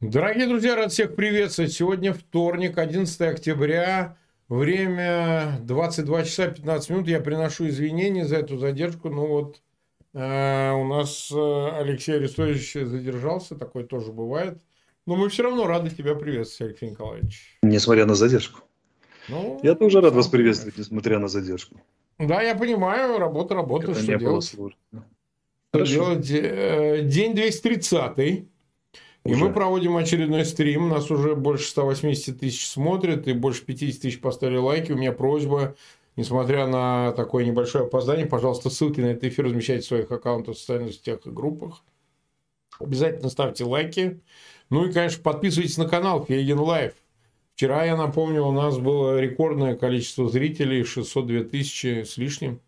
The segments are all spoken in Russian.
Дорогие друзья, рад всех приветствовать. Сегодня вторник, 11 октября, время 22 часа 15 минут. Я приношу извинения за эту задержку, но вот э, у нас э, Алексей Арестович задержался, такое тоже бывает. Но мы все равно рады тебя приветствовать, Алексей Николаевич. Несмотря на задержку. Ну, я тоже рад вас приветствовать, несмотря на задержку. Да, я понимаю, работа, работа, Это что делать? Что делать? Э, день 230 и мы проводим очередной стрим. Нас уже больше 180 тысяч смотрят и больше 50 тысяч поставили лайки. У меня просьба, несмотря на такое небольшое опоздание, пожалуйста, ссылки на этот эфир размещайте в своих аккаунтах в социальных сетях и группах. Обязательно ставьте лайки. Ну и, конечно, подписывайтесь на канал Фейгин Live. Вчера, я напомню, у нас было рекордное количество зрителей, 602 тысячи с лишним.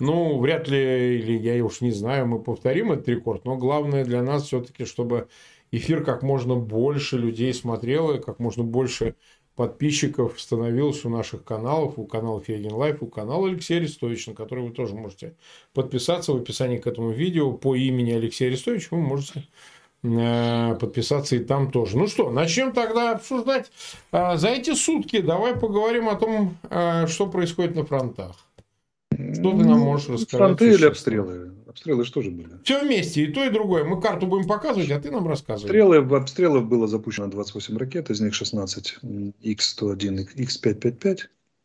Ну, вряд ли, или я уж не знаю, мы повторим этот рекорд, но главное для нас все-таки, чтобы эфир как можно больше людей смотрело, как можно больше подписчиков становилось у наших каналов, у канала Фейгин Live, у канала Алексея Арестовича, на который вы тоже можете подписаться в описании к этому видео по имени Алексея Арестовича. Вы можете э, подписаться и там тоже. Ну что, начнем тогда обсуждать. А, за эти сутки давай поговорим о том, э, что происходит на фронтах. Что ты нам можешь рассказать? Фронты или обстрелы? Обстрелы же были? Все вместе, и то, и другое. Мы карту будем показывать, а ты нам рассказывай. Обстрелы, обстрелов было запущено 28 ракет, из них 16 Х-101, Х-555.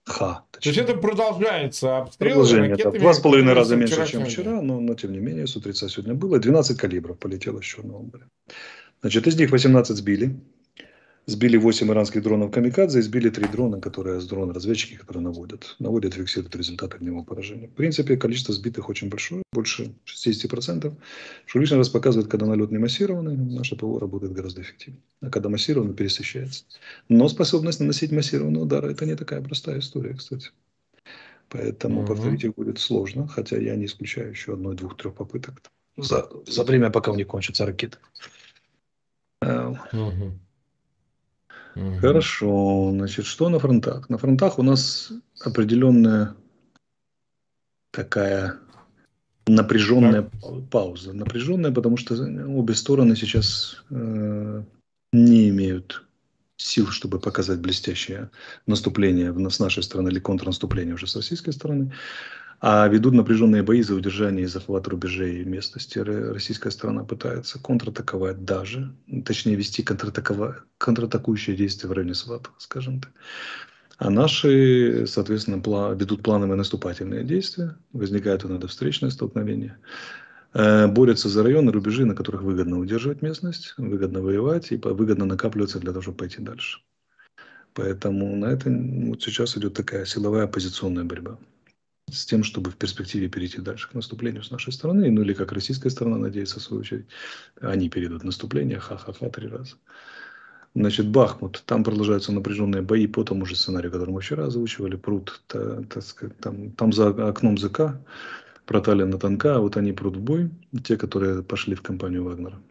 Х. То есть это продолжается обстрелы Продолжение, да. Два с половиной раза меньше, чем вчера, но, но тем не менее с утреца сегодня было. 12 калибров полетело с Черного моря. Значит, из них 18 сбили. Сбили 8 иранских дронов камикадзе и сбили 3 дрона, которые с дрона разведчики, которые наводят. Наводят, фиксируют результаты огневого поражения. В принципе, количество сбитых очень большое, больше 60%. Что лишний раз показывает, когда налет не массированный, наше ПВО работает гораздо эффективнее. А когда массированно, пересыщается. Но способность наносить массированные удары, это не такая простая история, кстати. Поэтому угу. повторить их будет сложно, хотя я не исключаю еще одной, двух, трех попыток за, за время, пока у них кончатся ракеты. Угу. Угу. Хорошо. Значит, что на фронтах? На фронтах у нас определенная такая напряженная так. пауза. Напряженная, потому что обе стороны сейчас э, не имеют сил, чтобы показать блестящее наступление с нашей стороны или контрнаступление уже с российской стороны а ведут напряженные бои за удержание и захват рубежей местности. Российская сторона пытается контратаковать даже, точнее вести контратакующие действия в районе Сватова, скажем так. А наши, соответственно, ведут плановые наступательные действия, возникает иногда встречное столкновение, э, борются за районы, рубежи, на которых выгодно удерживать местность, выгодно воевать и выгодно накапливаться для того, чтобы пойти дальше. Поэтому на это вот сейчас идет такая силовая оппозиционная борьба с тем, чтобы в перспективе перейти дальше к наступлению с нашей стороны, ну или как российская сторона надеется, в свою очередь, они перейдут наступление, ха-ха-ха, три раза. Значит, Бахмут, там продолжаются напряженные бои по тому же сценарию, который мы вчера озвучивали, пруд, та, та, там, там за окном ЗК, проталина танка, а вот они прут в бой, те, которые пошли в компанию Вагнера.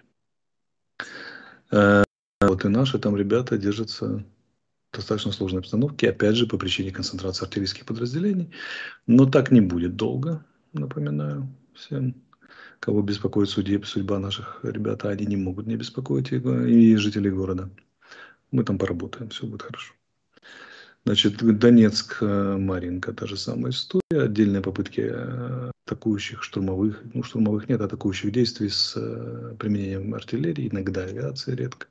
Э, вот и наши там ребята держатся достаточно сложной обстановке, опять же, по причине концентрации артиллерийских подразделений. Но так не будет долго, напоминаю всем. Кого беспокоит судеб, судьба наших ребят, а они не могут не беспокоить и, и жителей города. Мы там поработаем, все будет хорошо. Значит, Донецк, э, Маринка, та же самая история. Отдельные попытки э, атакующих штурмовых, ну, штурмовых нет, атакующих действий с э, применением артиллерии, иногда авиации, редко.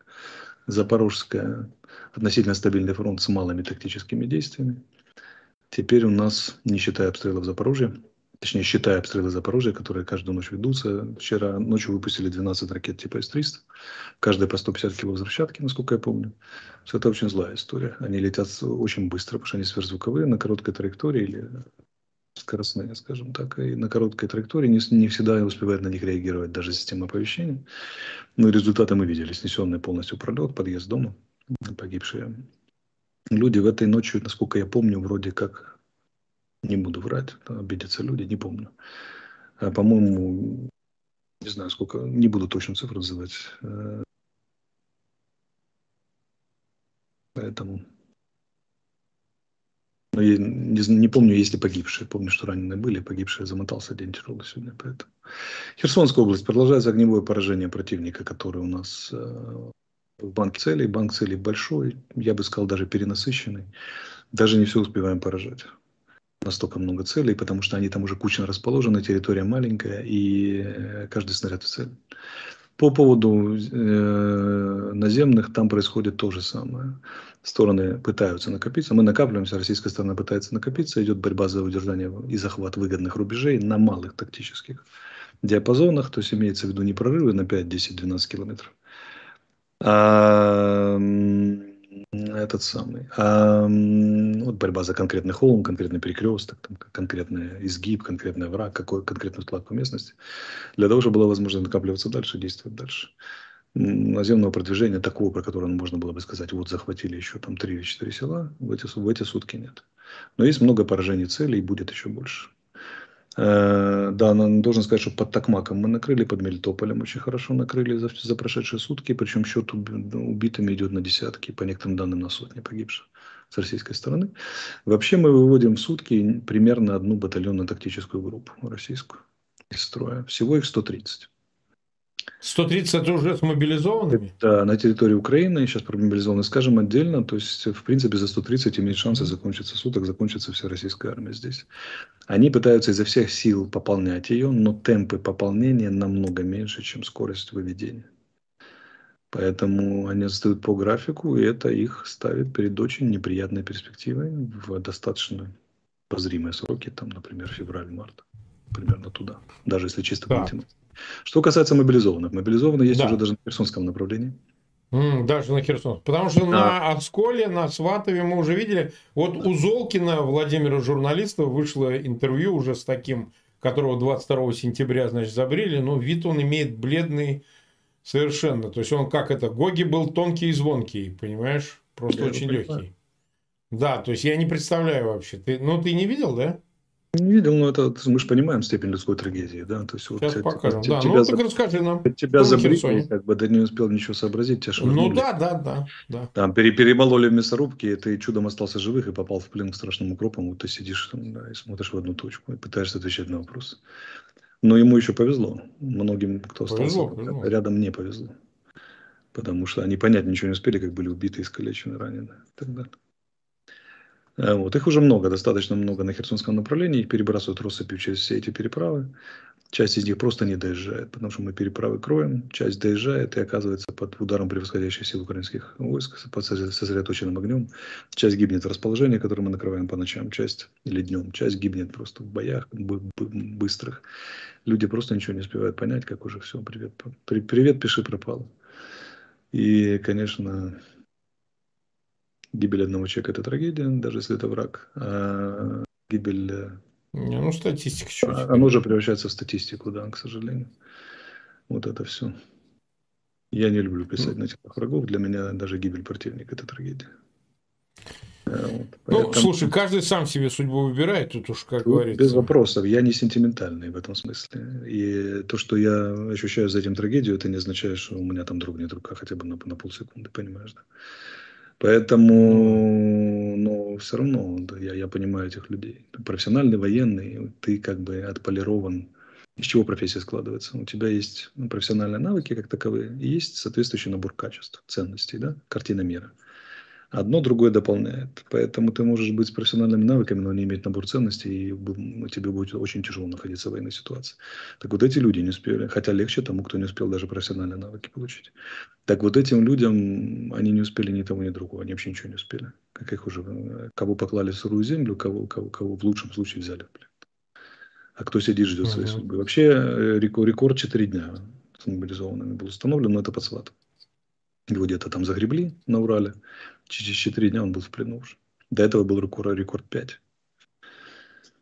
Запорожская относительно стабильный фронт с малыми тактическими действиями. Теперь у нас, не считая обстрелов Запорожья, точнее, считая обстрелы Запорожья, которые каждую ночь ведутся, вчера ночью выпустили 12 ракет типа С-300, каждая по 150 кило взрывчатки, насколько я помню. Все это очень злая история. Они летят очень быстро, потому что они сверхзвуковые, на короткой траектории или скоростные, скажем так, и на короткой траектории не, не всегда успевает на них реагировать даже система оповещения. Но результаты мы видели. Снесенный полностью пролет, подъезд дома, погибшие люди. В этой ночью, насколько я помню, вроде как, не буду врать, обидятся люди, не помню. А, по-моему, не знаю, сколько, не буду точно цифру называть. Э, поэтому но я не, не помню, есть ли погибшие. Помню, что раненые были, погибшие замотался день тяжелый сегодня. Поэтому. Херсонская область. Продолжается огневое поражение противника, который у нас э, в банке целей. Банк целей большой, я бы сказал, даже перенасыщенный. Даже не все успеваем поражать. Настолько много целей, потому что они там уже кучно расположены, территория маленькая, и э, каждый снаряд в цель. По поводу э, наземных, там происходит то же самое. Стороны пытаются накопиться, мы накапливаемся, российская сторона пытается накопиться, идет борьба за удержание и захват выгодных рубежей на малых тактических диапазонах, то есть имеется в виду не прорывы на 5, 10, 12 километров, этот самый. Вот борьба за конкретный холм, конкретный перекресток, там, конкретный изгиб, конкретный враг, какой конкретную складку местности. Для того, чтобы была возможность накапливаться дальше, действовать дальше. Наземного продвижения такого, про которое можно было бы сказать, вот захватили еще там три или четыре села, в эти, в эти сутки нет. Но есть много поражений целей и будет еще больше. Э, да, должен сказать, что под Токмаком мы накрыли, под Мелитополем очень хорошо накрыли за, за прошедшие сутки, причем счет убитыми идет на десятки, по некоторым данным на сотни погибших с российской стороны. Вообще мы выводим в сутки примерно одну батальонно-тактическую группу российскую из строя. Всего их 130. 130 это уже с мобилизованными? Да, на территории Украины сейчас промобилизованы, скажем, отдельно. То есть, в принципе, за 130 имеет шансы закончиться суток, закончится вся российская армия здесь. Они пытаются изо всех сил пополнять ее, но темпы пополнения намного меньше, чем скорость выведения. Поэтому они отстают по графику, и это их ставит перед очень неприятной перспективой в достаточно позримые сроки, там, например, февраль-март, примерно туда, даже если чисто да. Что касается мобилизованных, мобилизованные есть да. уже даже на Херсонском направлении. Даже на Херсон. Потому что а. на Осколе, на Сватове мы уже видели. Вот у Золкина, Владимира журналиста, вышло интервью уже с таким, которого 22 сентября, значит, забрили. Но вид он имеет бледный совершенно. То есть он как это, Гоги был тонкий и звонкий, понимаешь? Просто я очень легкий. Да, то есть я не представляю вообще. Ты, ну, ты не видел, да? Не видел, но это мы же понимаем степень людской трагедии, да. То есть Сейчас вот, покажем. Тебя, да, тебя ну за... так расскажи нам. Тебя забрили, как бы, да не успел ничего сообразить, тебя швырнули. Ну да, да, да, да. Там пере, перемололи в мясорубке, и ты чудом остался живых и попал в плен к страшным укропам. Вот ты сидишь там, да, и смотришь в одну точку и пытаешься отвечать на вопросы. Но ему еще повезло. Многим, кто повезло, остался повезло. рядом, не повезло. Потому что они понять ничего не успели, как были убиты, искалечены, ранены и так далее. Э, вот. Их уже много, достаточно много на Херсонском направлении. Их перебрасывают россыпью через все эти переправы. Часть из них просто не доезжает, потому что мы переправы кроем. Часть доезжает и оказывается под ударом превосходящих сил украинских войск, под сосредоточенным огнем. Часть гибнет в расположении, которое мы накрываем по ночам, часть или днем. Часть гибнет просто в боях быстрых. Люди просто ничего не успевают понять, как уже все, привет, привет, пиши, пропал. И, конечно, гибель одного человека – это трагедия, даже если это враг. А гибель… Э, не, ну, статистика чуть. Оно уже превращается в статистику, да, к сожалению. Вот это все. Я не люблю писать на телах врагов. Для меня даже гибель противника – это трагедия. Э, вот. Ну, Поэтому... слушай, каждый сам себе судьбу выбирает, тут уж как тут говорится. Без вопросов. Я не сентиментальный в этом смысле. И то, что я ощущаю за этим трагедию, это не означает, что у меня там дрогнет рука хотя бы на, на полсекунды, понимаешь, да? Поэтому, но все равно, да, я, я понимаю этих людей. Ты профессиональный военный, ты как бы отполирован. Из чего профессия складывается? У тебя есть ну, профессиональные навыки как таковые, и есть соответствующий набор качеств, ценностей, да, картина мира. Одно другое дополняет. Поэтому ты можешь быть с профессиональными навыками, но не иметь набор ценностей, и тебе будет очень тяжело находиться в военной ситуации. Так вот эти люди не успели, хотя легче тому, кто не успел даже профессиональные навыки получить. Так вот этим людям, они не успели ни того, ни другого, они вообще ничего не успели. Как их уже, кого поклали в сырую землю, кого, кого, кого в лучшем случае взяли. А кто сидит, ждет своей судьбы. Вообще э, рекорд, рекорд 4 дня с мобилизованными был установлен, но это под сватом. Его где-то там загребли на Урале. Через 4 дня он был в плену уже. До этого был рекорд, рекорд 5.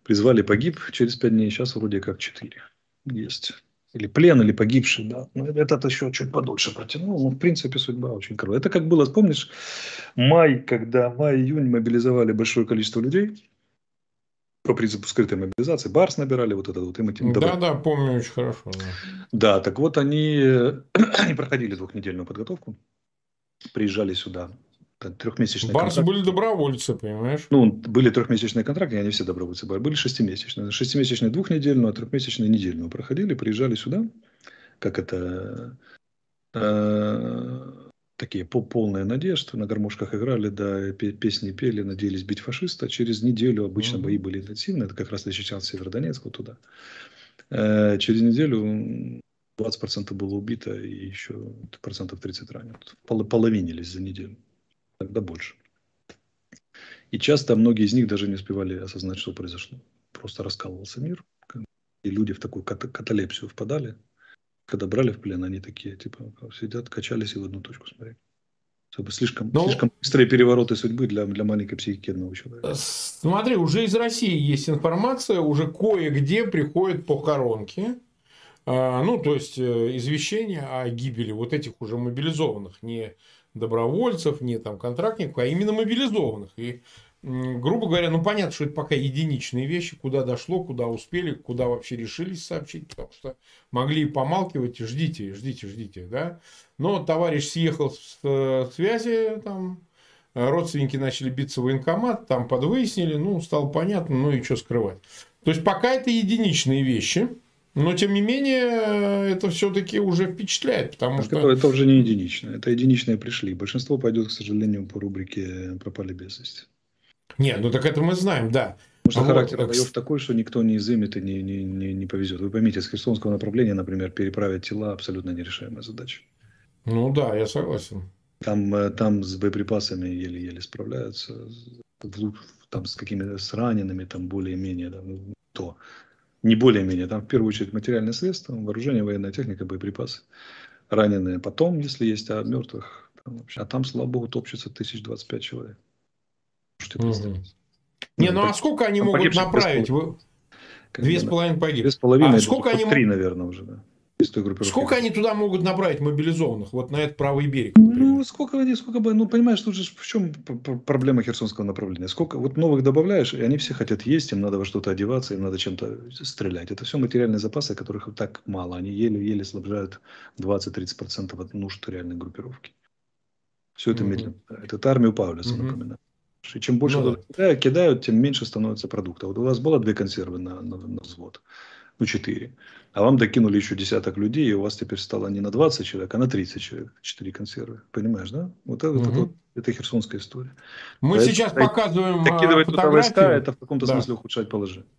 Призвали, погиб через 5 дней. Сейчас вроде как 4 есть. Или плен, или погибший, да. Но этот еще чуть подольше протянул. Но, в принципе, судьба очень кровая. Это как было, помнишь, май, когда май-июнь мобилизовали большое количество людей по принципу скрытой мобилизации. Барс набирали вот этот вот. Им этим да, да, помню очень хорошо. Да, да так вот они, они проходили двухнедельную подготовку, приезжали сюда. Трехмесячные Барсы контракты. были добровольцы, понимаешь? Ну, были трехмесячные контракты, они все добровольцы были. Были шестимесячные. Шестимесячные двухнедельную, а трехмесячные недельную проходили, приезжали сюда. Как это? Э, такие полные надежды, на гармошках играли, да, песни пели, надеялись бить фашиста. Через неделю обычно mm-hmm. бои были интенсивные, это как раз защищал Северодонецк, вот туда. Э, через неделю 20% было убито и еще процентов 30 ранено. Половинились за неделю, тогда больше. И часто многие из них даже не успевали осознать, что произошло. Просто раскалывался мир, и люди в такую каталепсию впадали. Когда брали в плен, они такие, типа, сидят, качались и в одну точку смотрели. Чтобы слишком. Ну, слишком быстрые перевороты судьбы для, для маленькой психики одного человека. Смотри, уже из России есть информация, уже кое-где приходят похоронки. А, ну, то есть, э, извещения о гибели вот этих уже мобилизованных, не добровольцев, не там контрактников, а именно мобилизованных. И грубо говоря, ну понятно, что это пока единичные вещи, куда дошло, куда успели, куда вообще решились сообщить, потому что могли помалкивать, ждите, ждите, ждите, да. Но товарищ съехал с э, связи, там, родственники начали биться в военкомат, там подвыяснили, ну, стало понятно, ну и что скрывать. То есть, пока это единичные вещи, но, тем не менее, это все-таки уже впечатляет, потому так что... Это, это уже не единично. Это единичные пришли. Большинство пойдет, к сожалению, по рубрике «пропали без вести». Нет, ну так это мы знаем, да. Потому что а характер вот, боев такой, что никто не изымет и не, не, не, не повезет. Вы поймите, с Херсонского направления, например, переправить тела абсолютно нерешаемая задача. Ну да, я согласен. Там, э, там с боеприпасами еле-еле справляются. Там с какими-то с ранеными, там более-менее, да, ну, то. Не более-менее, там в первую очередь материальные средства, вооружение, военная техника, боеприпасы. Раненые потом, если есть, а мертвых. Там вообще. А там, слава богу, топчется 1025 человек. Можете угу. Не, ну а сколько они могут направить? Две с половиной погиб. Две с половиной, а сколько они... три, наверное, уже, да. Сколько они туда могут направить мобилизованных, вот на этот правый берег? Например? Ну, сколько они, сколько бы, ну, понимаешь, тут же в чем проблема Херсонского направления? Сколько, вот новых добавляешь, и они все хотят есть, им надо во что-то одеваться, им надо чем-то стрелять. Это все материальные запасы, которых так мало. Они еле-еле снабжают 20-30% от нужд реальной группировки. Все это угу. медленно. Это армию Павлюса, угу. напоминаю. И чем больше ну, да. кидают, тем меньше становится продукта. Вот у вас было две консервы на, на, на взвод, ну четыре. А вам докинули еще десяток людей, и у вас теперь стало не на 20 человек, а на 30 человек. Четыре консервы. Понимаешь, да? Вот это, угу. это, вот, это херсонская история. Мы Поэтому, сейчас показываем Докидывать туда войска, это в каком-то да. смысле ухудшать положение.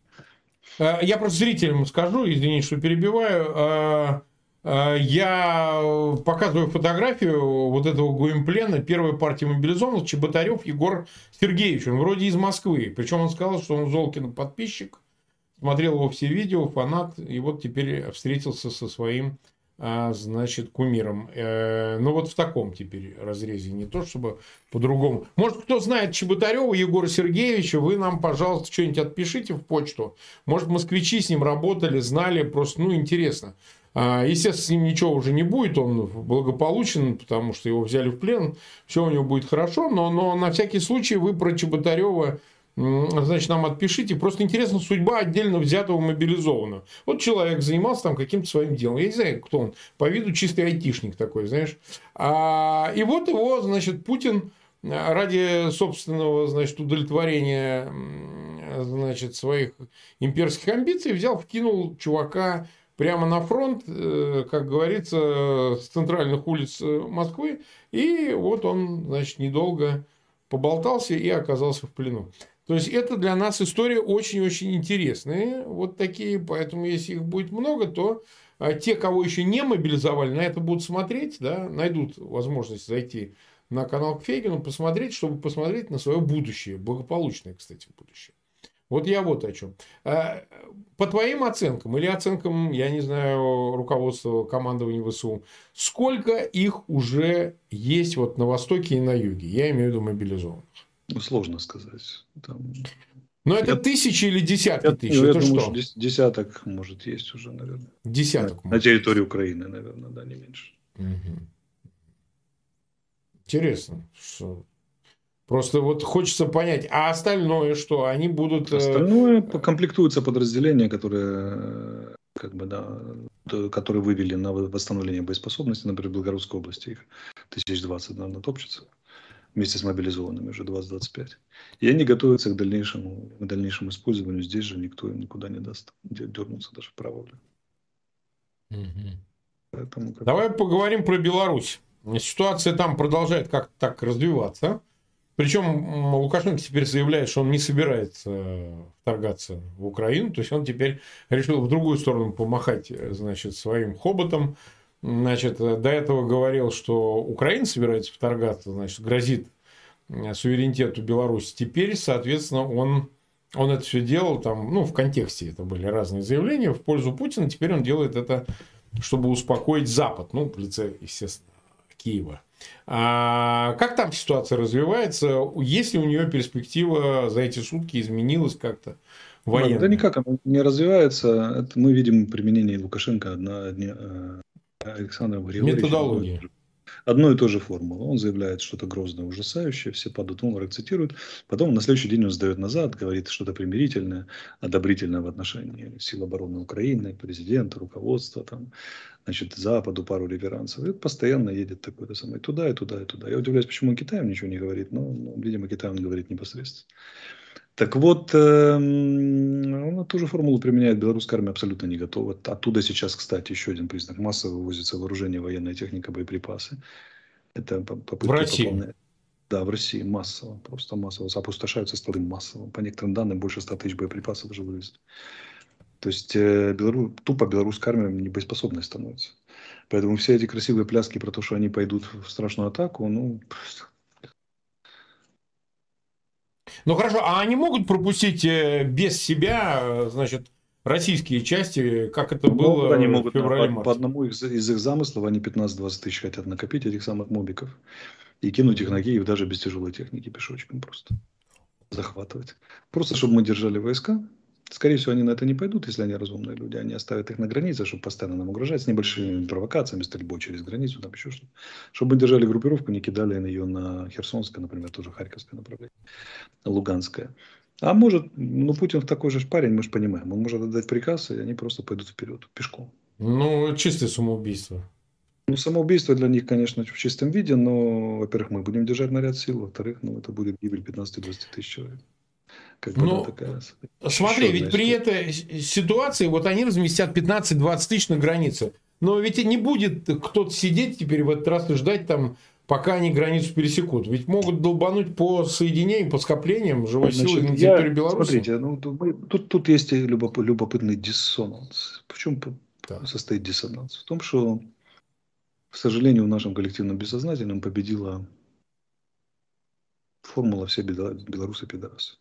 Э, я просто зрителям скажу, извини, что перебиваю. Э, Э, я показываю фотографию вот этого гуимплена первой партии мобилизованных Чеботарев Егор Сергеевич. Он вроде из Москвы. Причем он сказал, что он Золкин подписчик. Смотрел его все видео, фанат. И вот теперь встретился со своим а, значит, кумиром. Э, ну, вот в таком теперь разрезе, не то чтобы по-другому. Может, кто знает Чеботарева Егора Сергеевича, вы нам, пожалуйста, что-нибудь отпишите в почту. Может, москвичи с ним работали, знали, просто, ну, интересно. Естественно, с ним ничего уже не будет, он благополучен, потому что его взяли в плен, все у него будет хорошо, но, но на всякий случай вы про Чеботарева значит, нам отпишите. Просто интересна судьба отдельно взятого мобилизованного. Вот человек занимался там каким-то своим делом. Я не знаю, кто он. По виду чистый айтишник такой, знаешь. А, и вот его, значит, Путин ради собственного, значит, удовлетворения, значит, своих имперских амбиций взял, вкинул чувака прямо на фронт, э, как говорится, с центральных улиц э, Москвы. И вот он, значит, недолго поболтался и оказался в плену. То есть это для нас история очень-очень интересная. Вот такие, поэтому если их будет много, то а, те, кого еще не мобилизовали, на это будут смотреть, да, найдут возможность зайти на канал к Фейгину, посмотреть, чтобы посмотреть на свое будущее, благополучное, кстати, будущее. Вот я вот о чем. А, по твоим оценкам или оценкам, я не знаю, руководства командования ВСУ, сколько их уже есть вот на Востоке и на Юге? Я имею в виду мобилизованных. Ну, сложно сказать. Там... Но это я... тысячи или десятки я, тысяч? Я это думаю, что? десяток, может, есть уже, наверное. Десяток. На, на территории Украины, наверное, да, не меньше. Угу. Интересно, что Просто вот хочется понять, а остальное что? Они будут... Э, остальное комплектуются подразделения, которые как бы, да, которые вывели на восстановление боеспособности, например, в Белгородской области их 1020, наверное, топчется вместе с мобилизованными уже 20-25. И они готовятся к дальнейшему, к дальнейшему использованию. Здесь же никто им никуда не даст дернуться даже вправо. Угу. Поэтому, Давай поговорим про Беларусь. ситуация там продолжает как-то так развиваться. Причем Лукашенко теперь заявляет, что он не собирается вторгаться в Украину. То есть он теперь решил в другую сторону помахать значит, своим хоботом. Значит, до этого говорил, что Украина собирается вторгаться, значит, грозит суверенитету Беларуси. Теперь, соответственно, он, он это все делал, там, ну, в контексте это были разные заявления в пользу Путина. Теперь он делает это, чтобы успокоить Запад, ну, в лице, естественно, Киева. А как там ситуация развивается? Есть ли у нее перспектива за эти сутки изменилась как-то? Военная? Да никак она не развивается. Это мы видим применение Лукашенко одна, одни, э, Александра Григорьевича. Методология одну и ту же формулу. Он заявляет что-то грозное, ужасающее, все падают в обморок, цитируют. Потом на следующий день он сдает назад, говорит что-то примирительное, одобрительное в отношении сил обороны Украины, президента, руководства, там, значит, Западу пару реверансов. И постоянно едет такое-то самое туда и туда и туда. Я удивляюсь, почему он Китаем ничего не говорит, но, но видимо, Китай он говорит непосредственно. Так вот, эм, он ту же формулу применяет. Белорусская армия абсолютно не готова. Оттуда сейчас, кстати, еще один признак. Массово вывозится вооружение, военная техника, боеприпасы. Это попытки в России? Пополнять. Да, в России массово, просто массово. Опустошаются склады массово. По некоторым данным, больше 100 тысяч боеприпасов уже вывезли. То есть, э, Белору... тупо белорусская армия небоеспособной становится. Поэтому все эти красивые пляски про то, что они пойдут в страшную атаку, ну, Ну хорошо, а они могут пропустить э, без себя, э, значит, российские части, как это было они могут, в феврале по, по одному из, из их замыслов, они 15-20 тысяч хотят накопить этих самых мобиков и кинуть их на Киев даже без тяжелой техники пешочком просто. Захватывать. Просто, чтобы мы держали войска, Скорее всего, они на это не пойдут, если они разумные люди. Они оставят их на границе, чтобы постоянно нам угрожать с небольшими провокациями, стрельбой через границу, там еще что-то. Чтобы мы держали группировку, не кидали ее на Херсонское, например, тоже Харьковское направление, Луганское. А может, ну Путин такой же парень, мы же понимаем. Он может отдать приказ, и они просто пойдут вперед, пешком. Ну, чистое самоубийство. Ну, самоубийство для них, конечно, в чистом виде, но, во-первых, мы будем держать наряд сил, во-вторых, ну, это будет гибель 15-20 тысяч человек. Как бы, ну, такая, смотри, ведь при этой ситуации вот они разместят 15-20 тысяч на границе. Но ведь не будет кто-то сидеть теперь в этот раз и ждать там, пока они границу пересекут. Ведь могут долбануть по соединениям, по скоплениям живой Значит, силы на территории я, Беларуси. Смотрите, ну, тут, тут есть любопытный диссонанс. В чем да. состоит диссонанс? В том, что, к сожалению, в нашем коллективном бессознательном победила формула «все белорусы пидорасы».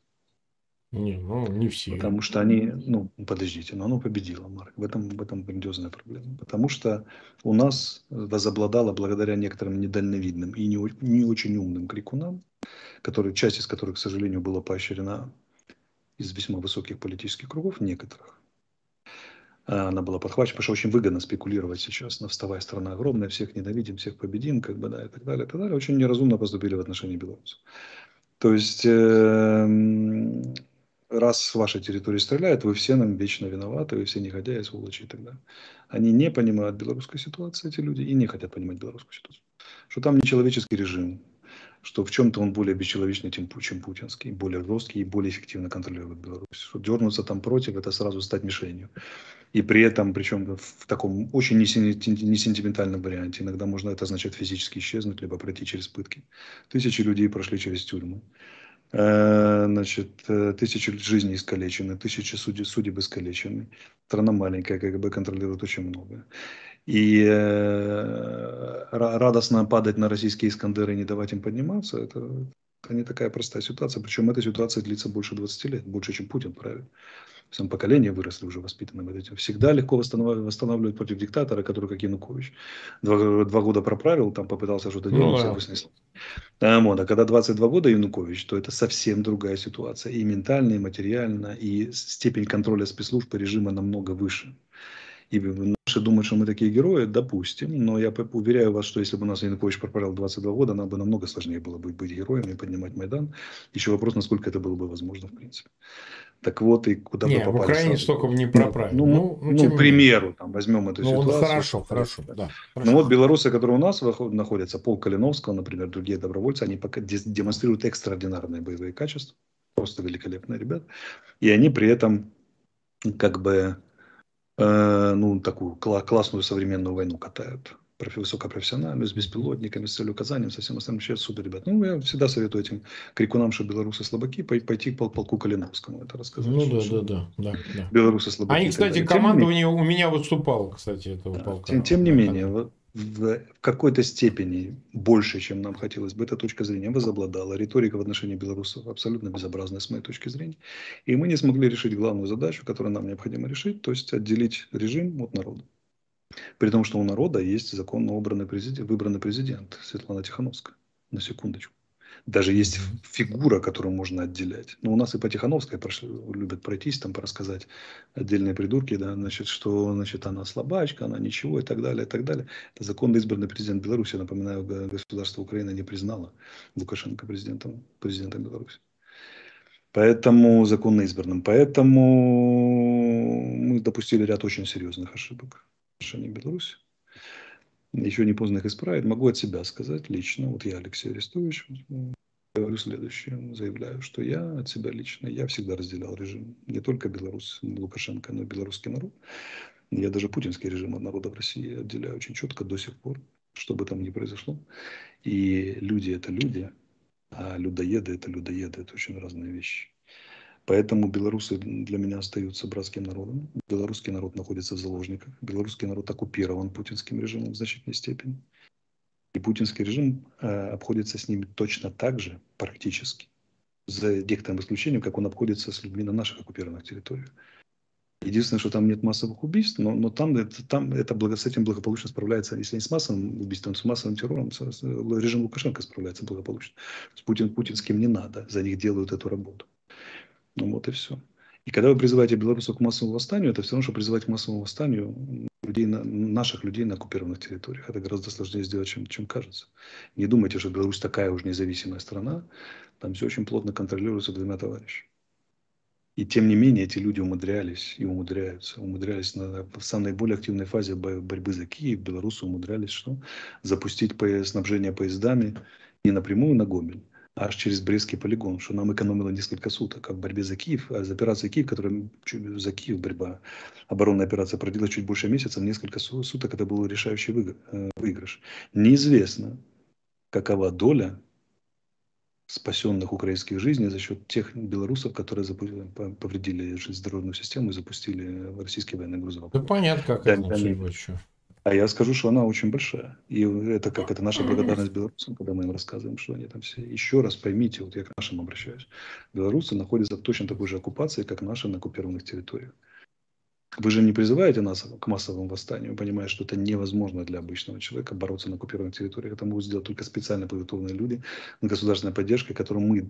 Не, ну не все. Потому что они, ну подождите, но оно победило, Марк. В этом, в этом грандиозная проблема. Потому что у нас возобладало благодаря некоторым недальновидным и не, не очень умным крикунам, которые, часть из которых, к сожалению, была поощрена из весьма высоких политических кругов, некоторых. А она была подхвачена, потому что очень выгодно спекулировать сейчас на вставая страна огромная, всех ненавидим, всех победим, как бы, да, и так далее, и так далее. Очень неразумно поступили в отношении белорусов. То есть, э, раз с вашей территории стреляют, вы все нам вечно виноваты, вы все негодяи, сволочи и так далее. Они не понимают белорусской ситуации, эти люди, и не хотят понимать белорусскую ситуацию. Что там нечеловеческий режим, что в чем-то он более бесчеловечный, чем, чем путинский, более жесткий и более эффективно контролирует Беларусь. Что дернуться там против, это сразу стать мишенью. И при этом, причем в таком очень несентиментальном варианте, иногда можно это означать физически исчезнуть, либо пройти через пытки. Тысячи людей прошли через тюрьмы. Э, значит, э, тысячи жизней искалечены, тысячи судеб, судеб искалечены. Страна маленькая, КГБ контролирует очень много. И э, радостно падать на российские Искандеры и не давать им подниматься, это, это не такая простая ситуация. Причем эта ситуация длится больше 20 лет, больше, чем Путин правит сам поколение выросли уже воспитанным этим. Всегда легко восстанавливать против диктатора, который как Янукович. Два, два года проправил, там попытался что-то ну делать, ну, все да. вот, а когда 22 года Янукович, то это совсем другая ситуация. И ментально, и материально, и степень контроля спецслужб и режима намного выше. И наши думают, что мы такие герои, допустим, но я уверяю вас, что если бы у нас Янукович проправил 22 года, нам бы намного сложнее было бы быть героями и поднимать Майдан. Еще вопрос, насколько это было бы возможно, в принципе. Так вот, и куда не, бы попали. в Украине сразу. столько бы не проправили. Ну, ну, ну, ну к примеру, там, возьмем эту ну, ситуацию. Хорошо, хорошо, да. Ну вот белорусы, которые у нас находятся, Пол Калиновского, например, другие добровольцы, они пока демонстрируют экстраординарные боевые качества, просто великолепные ребята, и они при этом как бы э, ну, такую классную современную войну катают. Высокопрофессиональную, с беспилотниками, с целью указанием, со всем остальным. Вообще супер, ребят. Ну, я всегда советую этим крикунам, что белорусы слабаки, пойти к полку Калиновскому это рассказать. Ну, да, да, да, да, да. Белорусы слабаки. Они, кстати, командование у меня выступало, кстати, этого да, полка. Тем, тем не менее, вот в какой-то степени больше, чем нам хотелось бы, эта точка зрения возобладала. Риторика в отношении белорусов абсолютно безобразная с моей точки зрения. И мы не смогли решить главную задачу, которую нам необходимо решить, то есть отделить режим от народа. При том, что у народа есть законно выбранный президент, выбранный президент Светлана Тихановская. На секундочку. Даже есть фигура, которую можно отделять. Но у нас и по Тихановской прошли, любят пройтись, там рассказать отдельные придурки, да, значит, что значит, она слабачка, она ничего и так далее, и так далее. Это законно избранный президент Беларуси, напоминаю, государство Украины не признало Лукашенко президентом, президентом Беларуси. Поэтому законно избранным. Поэтому мы допустили ряд очень серьезных ошибок отношении Беларуси. Еще не поздно их исправить. Могу от себя сказать лично. Вот я, Алексей Арестович, говорю следующее. Заявляю, что я от себя лично, я всегда разделял режим. Не только Беларусь, Лукашенко, но и белорусский народ. Я даже путинский режим от народа в России отделяю очень четко до сих пор, что бы там ни произошло. И люди – это люди, а людоеды – это людоеды. Это очень разные вещи. Поэтому белорусы для меня остаются братским народом. Белорусский народ находится в заложниках. Белорусский народ оккупирован путинским режимом в значительной степени. И путинский режим э, обходится с ними точно так же, практически, за некоторым исключением, как он обходится с людьми на наших оккупированных территориях. Единственное, что там нет массовых убийств, но, но там, это, там это благо, с этим благополучно справляется, если не с массовым убийством, с массовым террором, с, с, режим Лукашенко справляется благополучно. С Путин, путинским не надо, за них делают эту работу. Ну вот и все. И когда вы призываете белорусов к массовому восстанию, это все равно, что призывать к массовому восстанию людей на, наших людей на оккупированных территориях. Это гораздо сложнее сделать, чем, чем кажется. Не думайте, что Беларусь такая уж независимая страна. Там все очень плотно контролируется двумя товарищами. И тем не менее эти люди умудрялись и умудряются. Умудрялись на, в самой наиболее активной фазе борьбы за Киев. Белорусы умудрялись что? Запустить снабжение поездами не напрямую на Гомель, аж через Брестский полигон, что нам экономило несколько суток. А в борьбе за Киев, а за операцией Киев, которая за Киев борьба, оборонная операция продлилась чуть больше месяца, несколько суток это был решающий э, выигрыш. Неизвестно, какова доля спасенных украинских жизней за счет тех белорусов, которые повредили железнодорожную систему и запустили российские военные грузовики. Да понятно, как да, это да, а я скажу, что она очень большая. И это как это наша благодарность белорусам, когда мы им рассказываем, что они там все. Еще раз поймите, вот я к нашим обращаюсь. Белорусы находятся в точно такой же оккупации, как наши на оккупированных территориях. Вы же не призываете нас к массовому восстанию, понимая, что это невозможно для обычного человека бороться на оккупированных территориях. Это могут сделать только специально подготовленные люди с государственной поддержкой, которую мы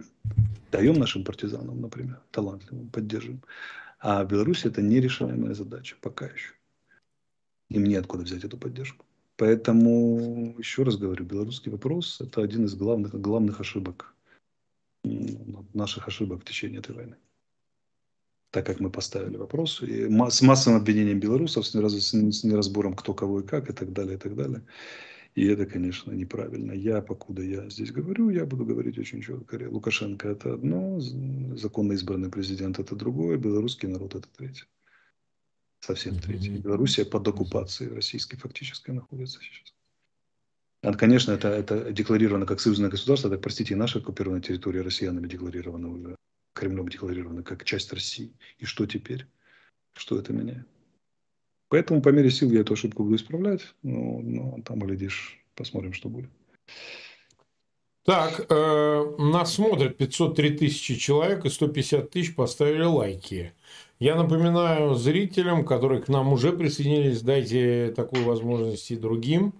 даем нашим партизанам, например, талантливым, поддерживаем. А в Беларуси это нерешаемая задача пока еще. Им неоткуда взять эту поддержку. Поэтому, еще раз говорю, белорусский вопрос – это один из главных, главных ошибок, наших ошибок в течение этой войны. Так как мы поставили вопрос, и с массовым обвинением белорусов, с, с неразбором кто кого и как, и так далее, и так далее. И это, конечно, неправильно. Я, покуда я здесь говорю, я буду говорить очень четко. Лукашенко – это одно, законно избранный президент – это другое, белорусский народ – это третье совсем третье. Белоруссия под оккупацией российской фактически находится сейчас. А, конечно, это, это декларировано как союзное государство, так, простите, и наша оккупированная территория россиянами декларирована уже, Кремлем декларирована как часть России. И что теперь? Что это меняет? Поэтому по мере сил я эту ошибку буду исправлять, но, но там, глядишь, посмотрим, что будет. Так, э, нас смотрят 503 тысячи человек и 150 тысяч поставили лайки. Я напоминаю зрителям, которые к нам уже присоединились, дайте такую возможность и другим.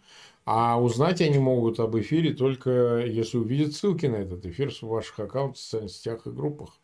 А узнать они могут об эфире только если увидят ссылки на этот эфир в ваших аккаунтах, социальных сетях и группах.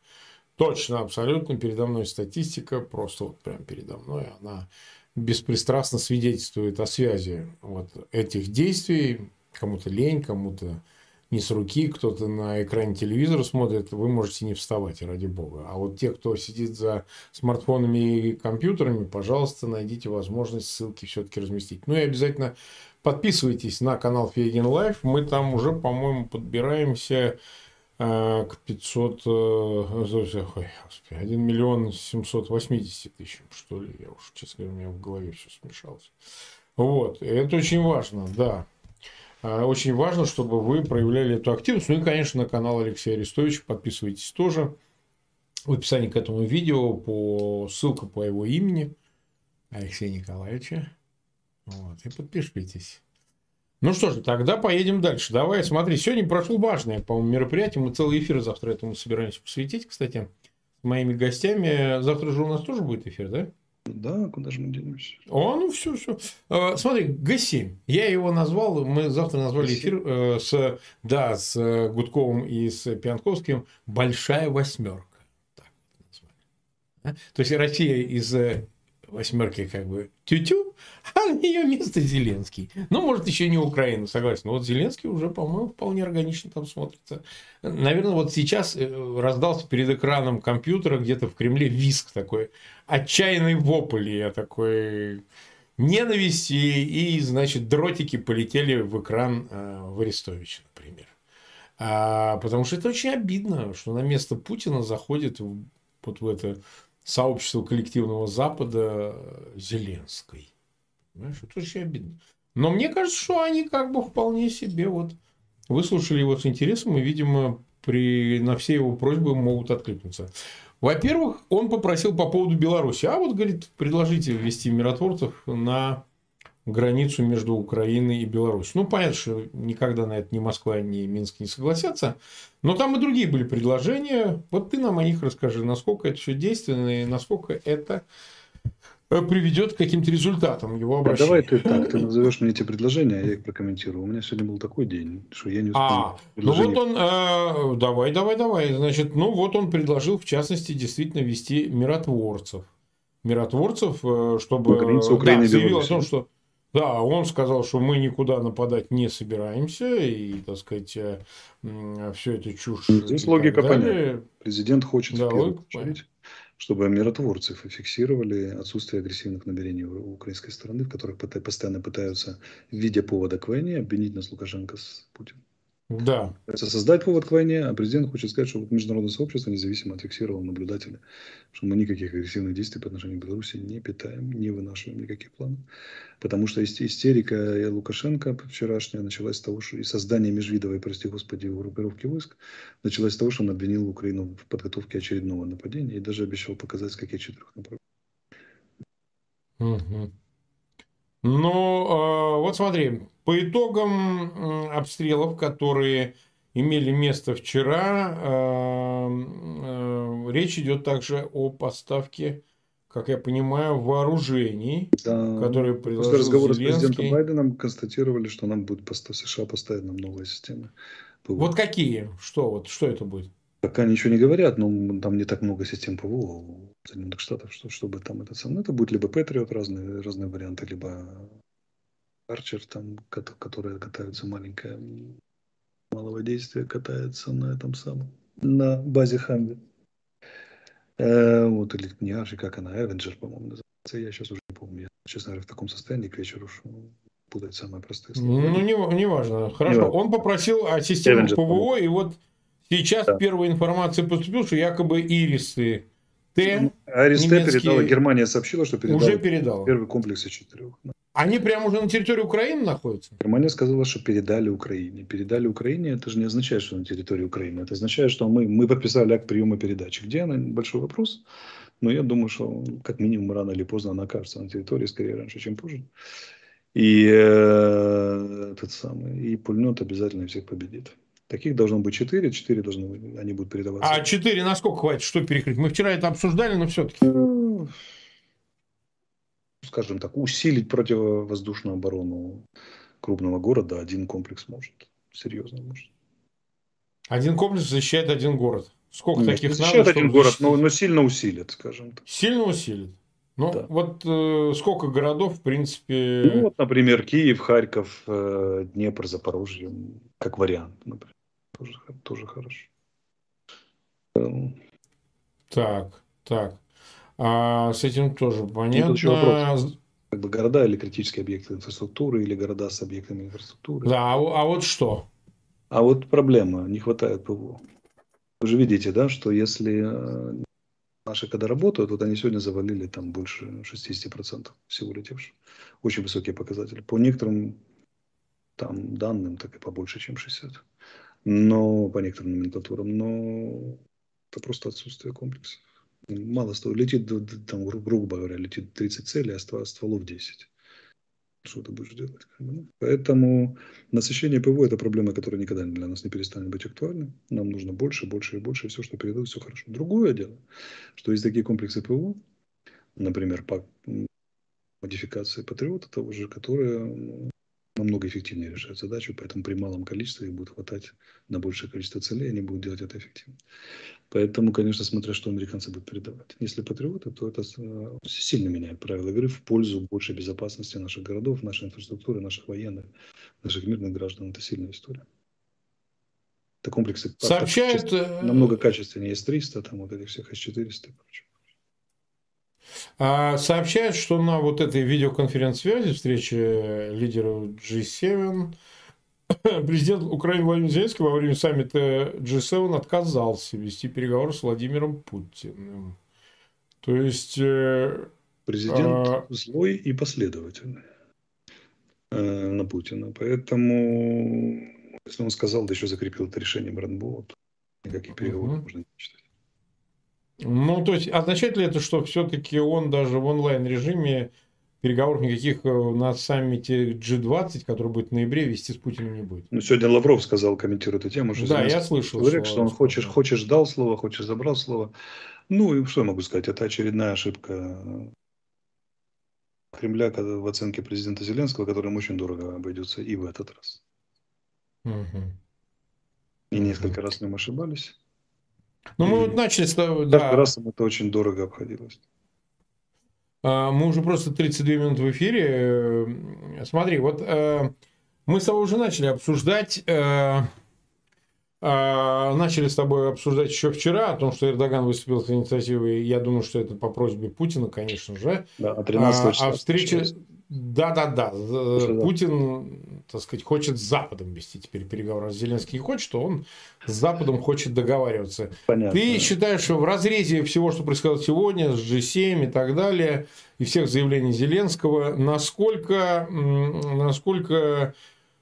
Точно, абсолютно. Передо мной статистика, просто вот прям передо мной. Она беспристрастно свидетельствует о связи вот этих действий. Кому-то лень, кому-то не с руки, кто-то на экране телевизора смотрит, вы можете не вставать, ради бога. А вот те, кто сидит за смартфонами и компьютерами, пожалуйста, найдите возможность ссылки все-таки разместить. Ну и обязательно подписывайтесь на канал Фейгин Live. Мы там уже, по-моему, подбираемся э, к 500, э, ой, господи, 1 миллион 780 тысяч, что ли. Я уж, честно говоря, у меня в голове все смешалось. Вот, это очень важно, да. А, очень важно, чтобы вы проявляли эту активность. Ну и, конечно, на канал Алексея Арестовича подписывайтесь тоже. В описании к этому видео по ссылка по его имени Алексея Николаевича. Вот, и подпишитесь. Ну что ж, тогда поедем дальше. Давай, смотри, сегодня прошло важное, по-моему, мероприятие. Мы целый эфир завтра этому собираемся посвятить, кстати, с моими гостями. Завтра же у нас тоже будет эфир, да? Да, куда же мы денемся? О, ну все, все. А, смотри, Г7. Я его назвал, мы завтра назвали эфир э, с, да, с Гудковым и с Пьянковским «Большая восьмерка». Так? То есть Россия из э, восьмерки как бы тю-тю, а на ее место Зеленский. Ну, может, еще не Украина, согласен. Но вот Зеленский уже, по-моему, вполне органично там смотрится. Наверное, вот сейчас э, раздался перед экраном компьютера где-то в Кремле виск такой, отчаянный вопль, я такой ненависти, и, значит, дротики полетели в экран э, в Арестовича, например. А, потому что это очень обидно, что на место Путина заходит вот в это сообщества коллективного Запада Зеленской. Понимаешь, это очень обидно. Но мне кажется, что они как бы вполне себе вот выслушали его с интересом и, видимо, при, на все его просьбы могут откликнуться. Во-первых, он попросил по поводу Беларуси. А вот, говорит, предложите ввести миротворцев на границу между Украиной и Беларусью. Ну, понятно, что никогда на это ни Москва, ни Минск не согласятся. Но там и другие были предложения. Вот ты нам о них расскажи, насколько это все действенно и насколько это э, приведет к каким-то результатам его обращения. давай ты так, ты назовешь мне эти предложения, а я их прокомментирую. У меня сегодня был такой день, что я не успел. А, ну вот он, э, давай, давай, давай. Значит, ну вот он предложил, в частности, действительно вести миротворцев. Миротворцев, э, чтобы... На границе Украины да, заявил о том, что да, он сказал, что мы никуда нападать не собираемся, и, так сказать, э, все это чушь. Здесь логика понятна. Президент хочет да, в первую очередь, чтобы миротворцы фиксировали отсутствие агрессивных намерений у украинской стороны, в которых постоянно пытаются, в виде повода к войне, обвинить нас Лукашенко с Путиным. Да. Создать повод к войне, а президент хочет сказать, что вот международное сообщество независимо отфиксировало наблюдателя, что мы никаких агрессивных действий по отношению к Беларуси не питаем, не вынашиваем никаких планов. Потому что истерика Лукашенко вчерашняя началась с того, что и создание межвидовой, прости господи, группировки войск началась с того, что он обвинил Украину в подготовке очередного нападения и даже обещал показать, с каких четырех направлений. Угу. Ну, э, вот смотри, по итогам обстрелов, которые имели место вчера, э, э, речь идет также о поставке, как я понимаю, вооружений, да. которые предложил После разговора Зеленский. с президентом Байденом констатировали, что нам будет США поставить нам новые системы. ПВО. Вот какие? Что, вот, что это будет? Пока ничего не говорят, но там не так много систем ПВО у Соединенных Штатов, что, чтобы там это самое. Это будет либо Патриот, разные, разные варианты, либо Арчер, там, которые катаются маленькое малого действия, катается на этом самом, на базе Хамви. Э, вот, или не Арчер, как она, Эвенджер, по-моему, называется. Я сейчас уже не помню. Я, честно говоря, в таком состоянии к вечеру, что путать самые простые слова. Ну, не, не важно. Хорошо. Не важно. Он попросил о системе Avenger, ПВО, и вот сейчас да. первая информация поступила, что якобы ирисы Т. Арис передала, Германия сообщила, что передала, уже передала. первый комплекс из четырех. Они прямо уже на территории Украины находятся? Германия сказала, что передали Украине. Передали Украине, это же не означает, что на территории Украины. Это означает, что мы, мы подписали акт приема передачи. Где она? Большой вопрос. Но я думаю, что как минимум рано или поздно она окажется на территории, скорее раньше, чем позже. И э, этот самый, и пульнет обязательно всех победит. Таких должно быть четыре, четыре должны быть, они будут передаваться. А четыре насколько хватит, что перекрыть? Мы вчера это обсуждали, но все-таки. Скажем так, усилить противовоздушную оборону крупного города один комплекс может. Серьезно может. Один комплекс защищает один город. Сколько Нет, таких защищает надо? один город, но, но сильно усилит, скажем так. Сильно усилит. Ну, да. вот э, сколько городов, в принципе... Ну, вот, например, Киев, Харьков, э, Днепр, Запорожье, как вариант, например. Тоже, тоже хорошо. Так, так. А с этим тоже понятно. Как бы города или критические объекты инфраструктуры, или города с объектами инфраструктуры. Да, а, а вот что? А вот проблема, не хватает ПВО. Вы же видите, да, что если э, наши, когда работают, вот они сегодня завалили там больше 60% всего летевших. Очень высокие показатели. По некоторым там данным, так и побольше, чем 60. Но по некоторым номенклатурам. Но это просто отсутствие комплексов. Мало того, летит, там, грубо говоря, летит 30 целей, а стволов 10 что ты будешь делать. Поэтому насыщение ПВО – это проблема, которая никогда для нас не перестанет быть актуальной. Нам нужно больше, больше и больше, и все, что передают, все хорошо. Другое дело, что есть такие комплексы ПВО, например, по модификации Патриота того же, которые намного эффективнее решают задачу, поэтому при малом количестве их будет хватать на большее количество целей, они будут делать это эффективно. Поэтому, конечно, смотря что американцы будут передавать. Если патриоты, то это э, сильно меняет правила игры в пользу большей безопасности наших городов, нашей инфраструктуры, наших военных, наших мирных граждан. Это сильная история. Это комплексы Сообщают... Э, намного качественнее С-300, там вот этих всех С-400 и прочее. А сообщают, что на вот этой видеоконференц-связи, встрече лидеров G7, президент Украины Владимир Зеленский во время саммита G7 отказался вести переговоры с Владимиром Путиным. То есть... Э, президент а... злой и последовательный э, на Путина. Поэтому, если он сказал, да еще закрепил это решение РНБО, то никаких переговоров угу. можно не читать. Ну, то есть, означает ли это, что все-таки он даже в онлайн-режиме переговоров никаких э, на саммите G20, который будет в ноябре, вести с Путиным не будет? Ну, сегодня Лавров сказал, комментируя эту тему. Что да, я слышал. Говорит, что, что он хочешь, хочешь дал слово, хочешь забрал слово. Ну, и что я могу сказать? Это очередная ошибка Кремля в оценке президента Зеленского, которым очень дорого обойдется и в этот раз. Угу. И несколько раз в нем ошибались. Ну, мы вот начали с того, да. Им это очень дорого обходилось. А, мы уже просто 32 минуты в эфире. Смотри, вот э, мы с тобой уже начали обсуждать, э, э, начали с тобой обсуждать еще вчера о том, что Эрдоган выступил с инициативой, я думаю, что это по просьбе Путина, конечно же. Да, а 13 числа. А встреча... Да, да, да. Путин, так сказать, хочет с Западом вести теперь переговоры. Зеленский не хочет, что он с Западом хочет договариваться. Понятно. Ты считаешь, что в разрезе всего, что происходило сегодня, с G7 и так далее, и всех заявлений Зеленского, насколько, насколько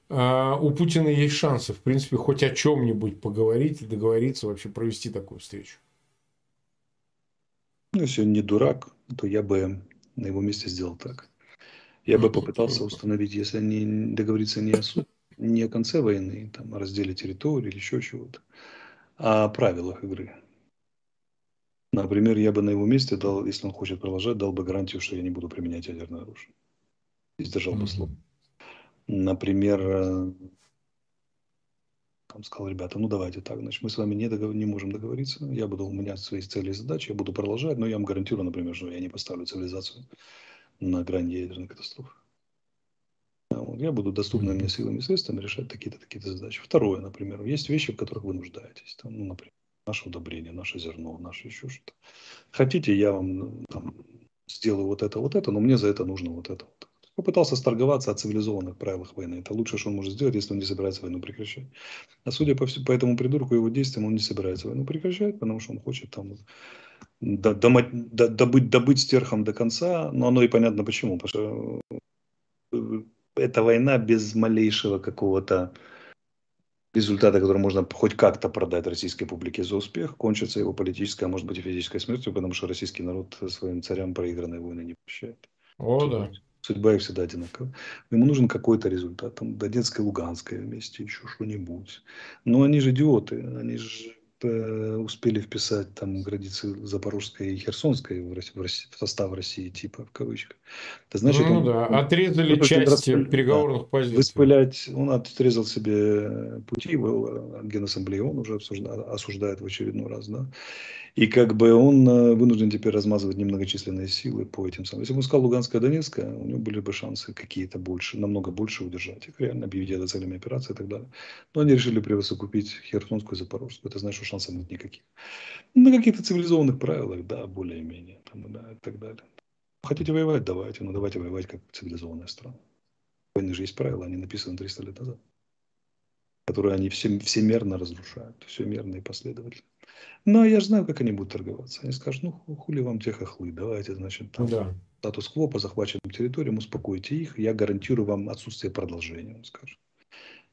э, у Путина есть шансы, в принципе, хоть о чем-нибудь поговорить и договориться, вообще провести такую встречу? Ну, если он не дурак, то я бы на его месте сделал так. Я бы попытался установить, если не договориться не о, не о конце войны, там, о разделе территории или еще чего-то, а о правилах игры. Например, я бы на его месте дал, если он хочет продолжать, дал бы гарантию, что я не буду применять ядерное оружие. И сдержал бы слово. Например, э, там сказал, ребята, ну давайте так, значит, мы с вами не, договор, не можем договориться, я буду, у меня свои цели и задачи, я буду продолжать, но я вам гарантирую, например, что я не поставлю цивилизацию на грани ядерной катастрофы. Я буду доступными мне силами и средствами решать такие-то такие задачи. Второе, например, есть вещи, в которых вы нуждаетесь. Там, ну, например, наше удобрение, наше зерно, наше еще что-то. Хотите, я вам ну, там, сделаю вот это, вот это, но мне за это нужно вот это. Вот. Попытался сторговаться о цивилизованных правилах войны. Это лучшее, что он может сделать, если он не собирается войну прекращать. А судя по, по этому придурку, его действиям, он не собирается войну прекращать, потому что он хочет там добыть, добыть стерхом до конца, но оно и понятно почему. Потому что э, эта война без малейшего какого-то результата, который можно хоть как-то продать российской публике за успех, кончится его политической, а может быть и физической смертью, потому что российский народ своим царям проигранной войны не прощает. О, да. Судьба их всегда одинакова. Ему нужен какой-то результат. Там Донецкой, Луганской вместе, еще что-нибудь. Но они же идиоты. Они же успели вписать там границы Запорожской и Херсонской в, России, в состав России, типа, в кавычках. Это значит, ну, он, да, отрезали части распыль... переговорных да, позиций. Выспылять, он отрезал себе пути, в Генассамблее он уже обсуждает, осуждает в очередной раз, да. И как бы он э, вынужден теперь размазывать немногочисленные силы по этим самым. Если бы он сказал Луганская, Донецкая, у него были бы шансы какие-то больше, намного больше удержать их, реально объявить это целями операции и так далее. Но они решили превосокупить Херсонскую и Запорожскую. Это значит, что шансов нет никаких. На каких-то цивилизованных правилах, да, более-менее, да, и так далее. Хотите воевать, давайте, но давайте воевать как цивилизованная страна. Войны же есть правила, они написаны 300 лет назад, которые они все, всемерно разрушают, всемерно и последовательно. Но я же знаю, как они будут торговаться. Они скажут, ну хули вам те хохлы, давайте, значит, там да. статус-кво по захваченным территориям, успокойте их, я гарантирую вам отсутствие продолжения, он скажет.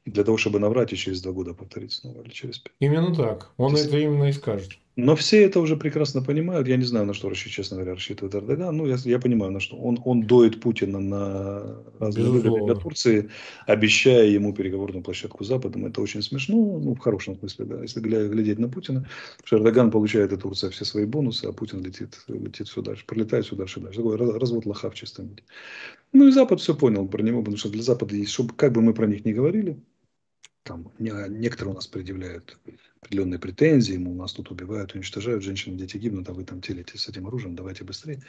И для того, чтобы наврать и через два года повторить снова или через пять. Именно так. Он Здесь... это именно и скажет. Но все это уже прекрасно понимают. Я не знаю, на что, честно говоря, рассчитывает Эрдоган. Ну, я, я понимаю, на что. Он, он доит Путина на разные Турции, обещая ему переговорную площадку с Западом. Это очень смешно, ну, в хорошем смысле, да, если глядеть на Путина. Потому что Эрдоган получает от Турции все свои бонусы, а Путин летит, летит все дальше, пролетает все дальше и дальше. Такой развод лоха в чистом виде. Ну, и Запад все понял про него, потому что для Запада есть, чтобы, как бы мы про них не говорили, там некоторые у нас предъявляют определенные претензии, ему нас тут убивают, уничтожают, женщины, дети гибнут, а вы там телите с этим оружием, давайте быстрее.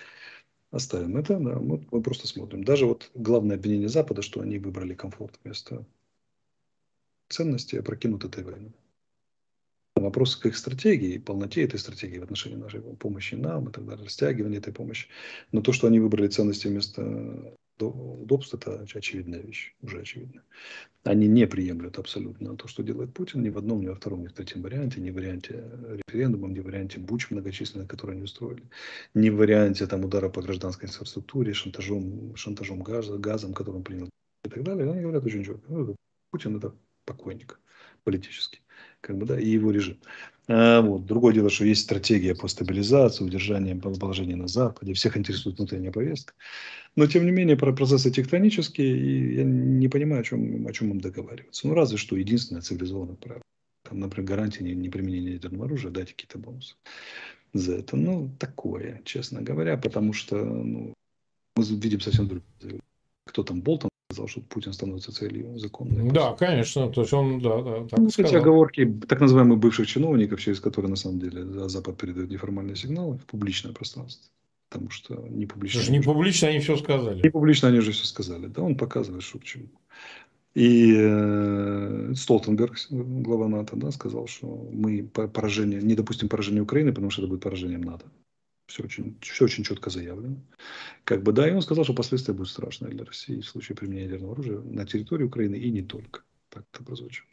Оставим это, да, мы, мы просто смотрим. Даже вот главное обвинение Запада, что они выбрали комфорт вместо ценностей, опрокинут этой войны. Вопрос к их стратегии, полноте этой стратегии в отношении нашей помощи нам и так далее, растягивание этой помощи. Но то, что они выбрали ценности вместо удобств, это очевидная вещь, уже очевидно. Они не приемлют абсолютно то, что делает Путин, ни в одном, ни во втором, ни в третьем варианте, ни в варианте референдума, ни в варианте буч многочисленных, которые они устроили, ни в варианте там, удара по гражданской инфраструктуре, шантажом, шантажом газа, газом, который он принял и так далее. Они говорят очень четко. Ну, Путин это покойник политический, как бы, да, и его режим. А, вот. Другое дело, что есть стратегия по стабилизации, удержанию положения на Западе, всех интересует внутренняя повестка. Но, тем не менее, процессы тектонические, и я не понимаю, о чем, о чем им договариваться. Ну, разве что единственное цивилизованное право. Там, например, гарантия неприменения ядерного оружия, дать какие-то бонусы за это. Ну, такое, честно говоря, потому что ну, мы видим совсем другое. Кто там, Болтон сказал, что Путин становится целью законной. Да, конечно. То есть он, да, да. Так ну, эти оговорки так называемых бывших чиновников, через которые на самом деле Запад передает неформальные сигналы в публичное пространство. Потому что не публично. Не публично они все сказали. Не публично они же все сказали. Да, он показывает, что к чему. И э, Столтенберг, глава НАТО, да, сказал, что мы поражение, не допустим поражения Украины, потому что это будет поражением НАТО. Все очень, все очень четко заявлено. Как бы, да, и он сказал, что последствия будут страшные для России в случае применения ядерного оружия на территории Украины и не только. Так это прозвучало.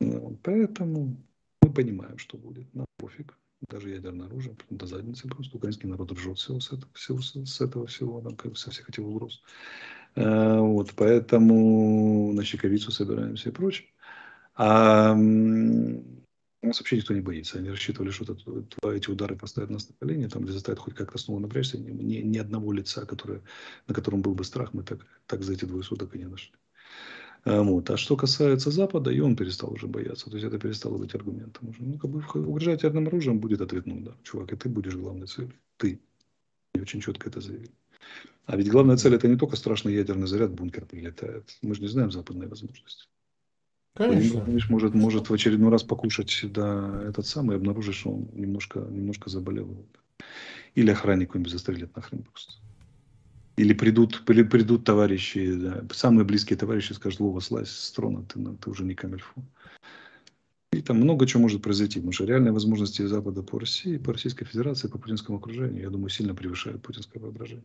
Ну, поэтому мы понимаем, что будет. Нам пофиг. Даже ядерное оружие до задницы просто. Украинский народ ржет всего с этого всего, с этого всего там, как, со всех этих угроз. А, вот, поэтому на щековицу собираемся и прочее. А нас вообще никто не боится. Они рассчитывали, что это, эти удары поставят нас на колени, там, или заставят хоть как-то снова напрячься. Ни, ни, ни одного лица, которое, на котором был бы страх, мы так, так за эти двое суток и не нашли. А, вот. а что касается Запада, и он перестал уже бояться. То есть это перестало быть аргументом уже. Ну, как бы угрожать ядерным оружием будет ответ, ну да, чувак, и ты будешь главной целью. Ты. И очень четко это заявили. А ведь главная цель это не только страшный ядерный заряд бункер прилетает. Мы же не знаем западные возможности. Конечно. Видишь, может, может в очередной раз покушать да, этот самый и обнаружить, что он немножко, немножко заболел. Или охранник какой-нибудь застрелит нахрен просто. Или придут, или придут товарищи, да, самые близкие товарищи скажут, Вова, слазь с трона, ты, ну, ты уже не камельфу. И там много чего может произойти, потому что реальные возможности Запада по России, по Российской Федерации, по путинскому окружению, я думаю, сильно превышают путинское воображение.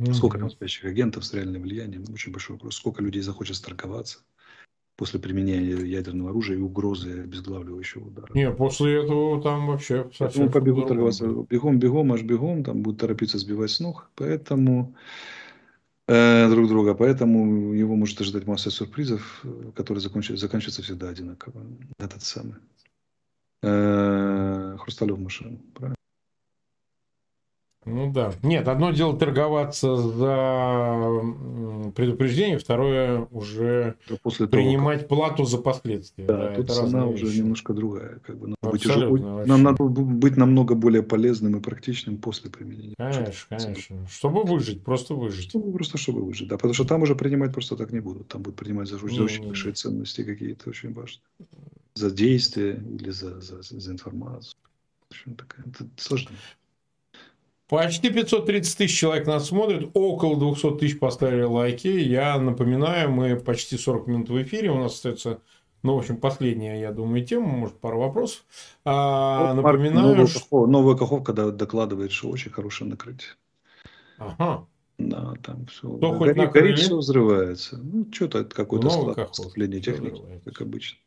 Mm-hmm. Сколько там спящих агентов с реальным влиянием, очень большой вопрос. Сколько людей захочет торговаться после применения ядерного оружия и угрозы обезглавливающего удара. Нет, после этого там вообще совсем... Ну, побегут торговаться бегом, бегом, аж бегом, там будут торопиться сбивать с ног, поэтому э, друг друга, поэтому его может ожидать масса сюрпризов, которые закончатся, заканчиваются всегда одинаково. Этот самый. Э, Хрусталев машину, правильно? Ну да. Нет, одно дело торговаться за предупреждение, второе уже да после принимать того, плату за последствия. Да, да тут цена уже вещи. немножко другая. Как бы надо, быть уже, нам надо быть намного более полезным и практичным после применения. Конечно, конечно. Чтобы выжить, просто выжить. Чтобы, просто чтобы выжить, да. Потому что там уже принимать просто так не будут. Там будут принимать за, за очень большие ценности какие-то очень важные. За действия или за, за, за информацию. В общем, такая, это сложно. Почти 530 тысяч человек нас смотрят, около 200 тысяч поставили лайки. Я напоминаю, мы почти 40 минут в эфире, у нас остается, ну, в общем, последняя, я думаю, тема, может, пару вопросов. А, вот, напоминаю, новая, что... Кахов, новая Каховка докладывает, что очень хорошее накрытие. Ага. Да, там все. Кто горит, хоть горит, все взрывается. Ну, что-то какой-то склад вступления техники, как обычно.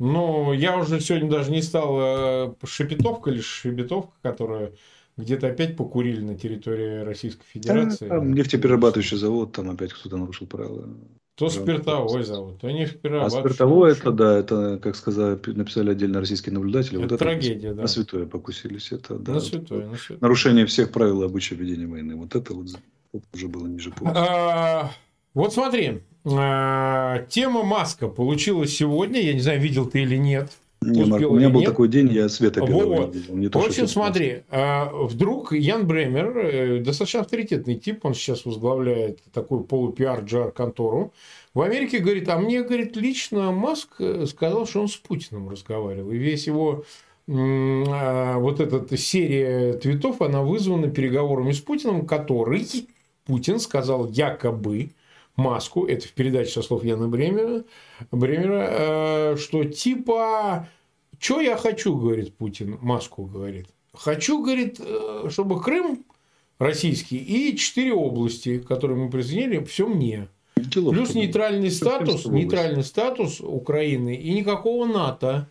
Ну, я уже сегодня даже не стал э, Шепетовка или Шебетовка, которая где-то опять покурили на территории Российской Федерации. Да, там нефтеперерабатывающий завод, там опять кто-то нарушил правила. То спиртовой завод, то нефтеперерабатывающий. А спиртовой это, да, это, как сказали, написали отдельно российские наблюдатели. Это вот трагедия, это, да. На святое покусились. Это, да, на святое, на святое. Нарушение всех правил обычая ведения войны. Вот это вот это уже было ниже пояса. А, вот смотри, а, тема Маска получилась сегодня, я не знаю, видел ты или нет. Не, Марк, у меня был нет. такой день, я света белого вот. видел. Не то, в общем, смотри, а, вдруг Ян Бремер, э, достаточно авторитетный тип, он сейчас возглавляет такую полупиар-джар-контору, в Америке говорит, а мне, говорит, лично Маск э, сказал, что он с Путиным разговаривал. И весь его а, вот эта серия твитов, она вызвана переговорами с Путиным, который Путин сказал якобы, Маску, это в передаче со слов Яна Бремера, Бремера э, что типа, что я хочу, говорит Путин, Маску говорит. Хочу, говорит, э, чтобы Крым российский и четыре области, которые мы присоединили, все мне. Дело Плюс нейтральный статус, нейтральный статус Украины и никакого НАТО.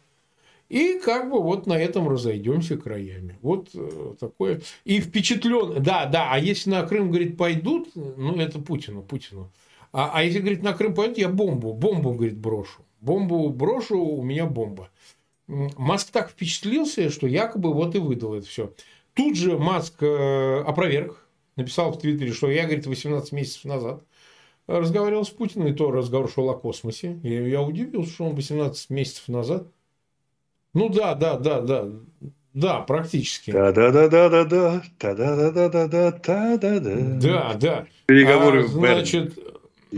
И как бы вот на этом разойдемся краями. Вот э, такое. И впечатлен. Да, да. А если на Крым, говорит, пойдут, ну это Путину, Путину. А, а если, говорит, на Крым пойдет, я бомбу, бомбу, говорит, брошу. Бомбу брошу, у меня бомба. Маск так впечатлился, что якобы вот и выдал это все. Тут же Маск э, опроверг, написал в Твиттере, что я, говорит, 18 месяцев назад разговаривал с Путиным, и то разговор шел о космосе. И я удивился, что он 18 месяцев назад. Ну да, да, да, да. Да, практически. Да, да, да, да, да, да, да, да, да, да, да, да, да, да. Да, да. Переговоры а, значит,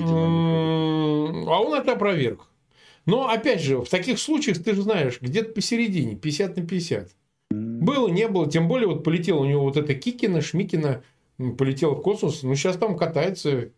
а он это опроверг. Но, опять же, в таких случаях, ты же знаешь, где-то посередине, 50 на 50. Было, не было. Тем более, вот полетела у него вот эта Кикина, Шмикина, полетела в космос. Ну, сейчас там катается.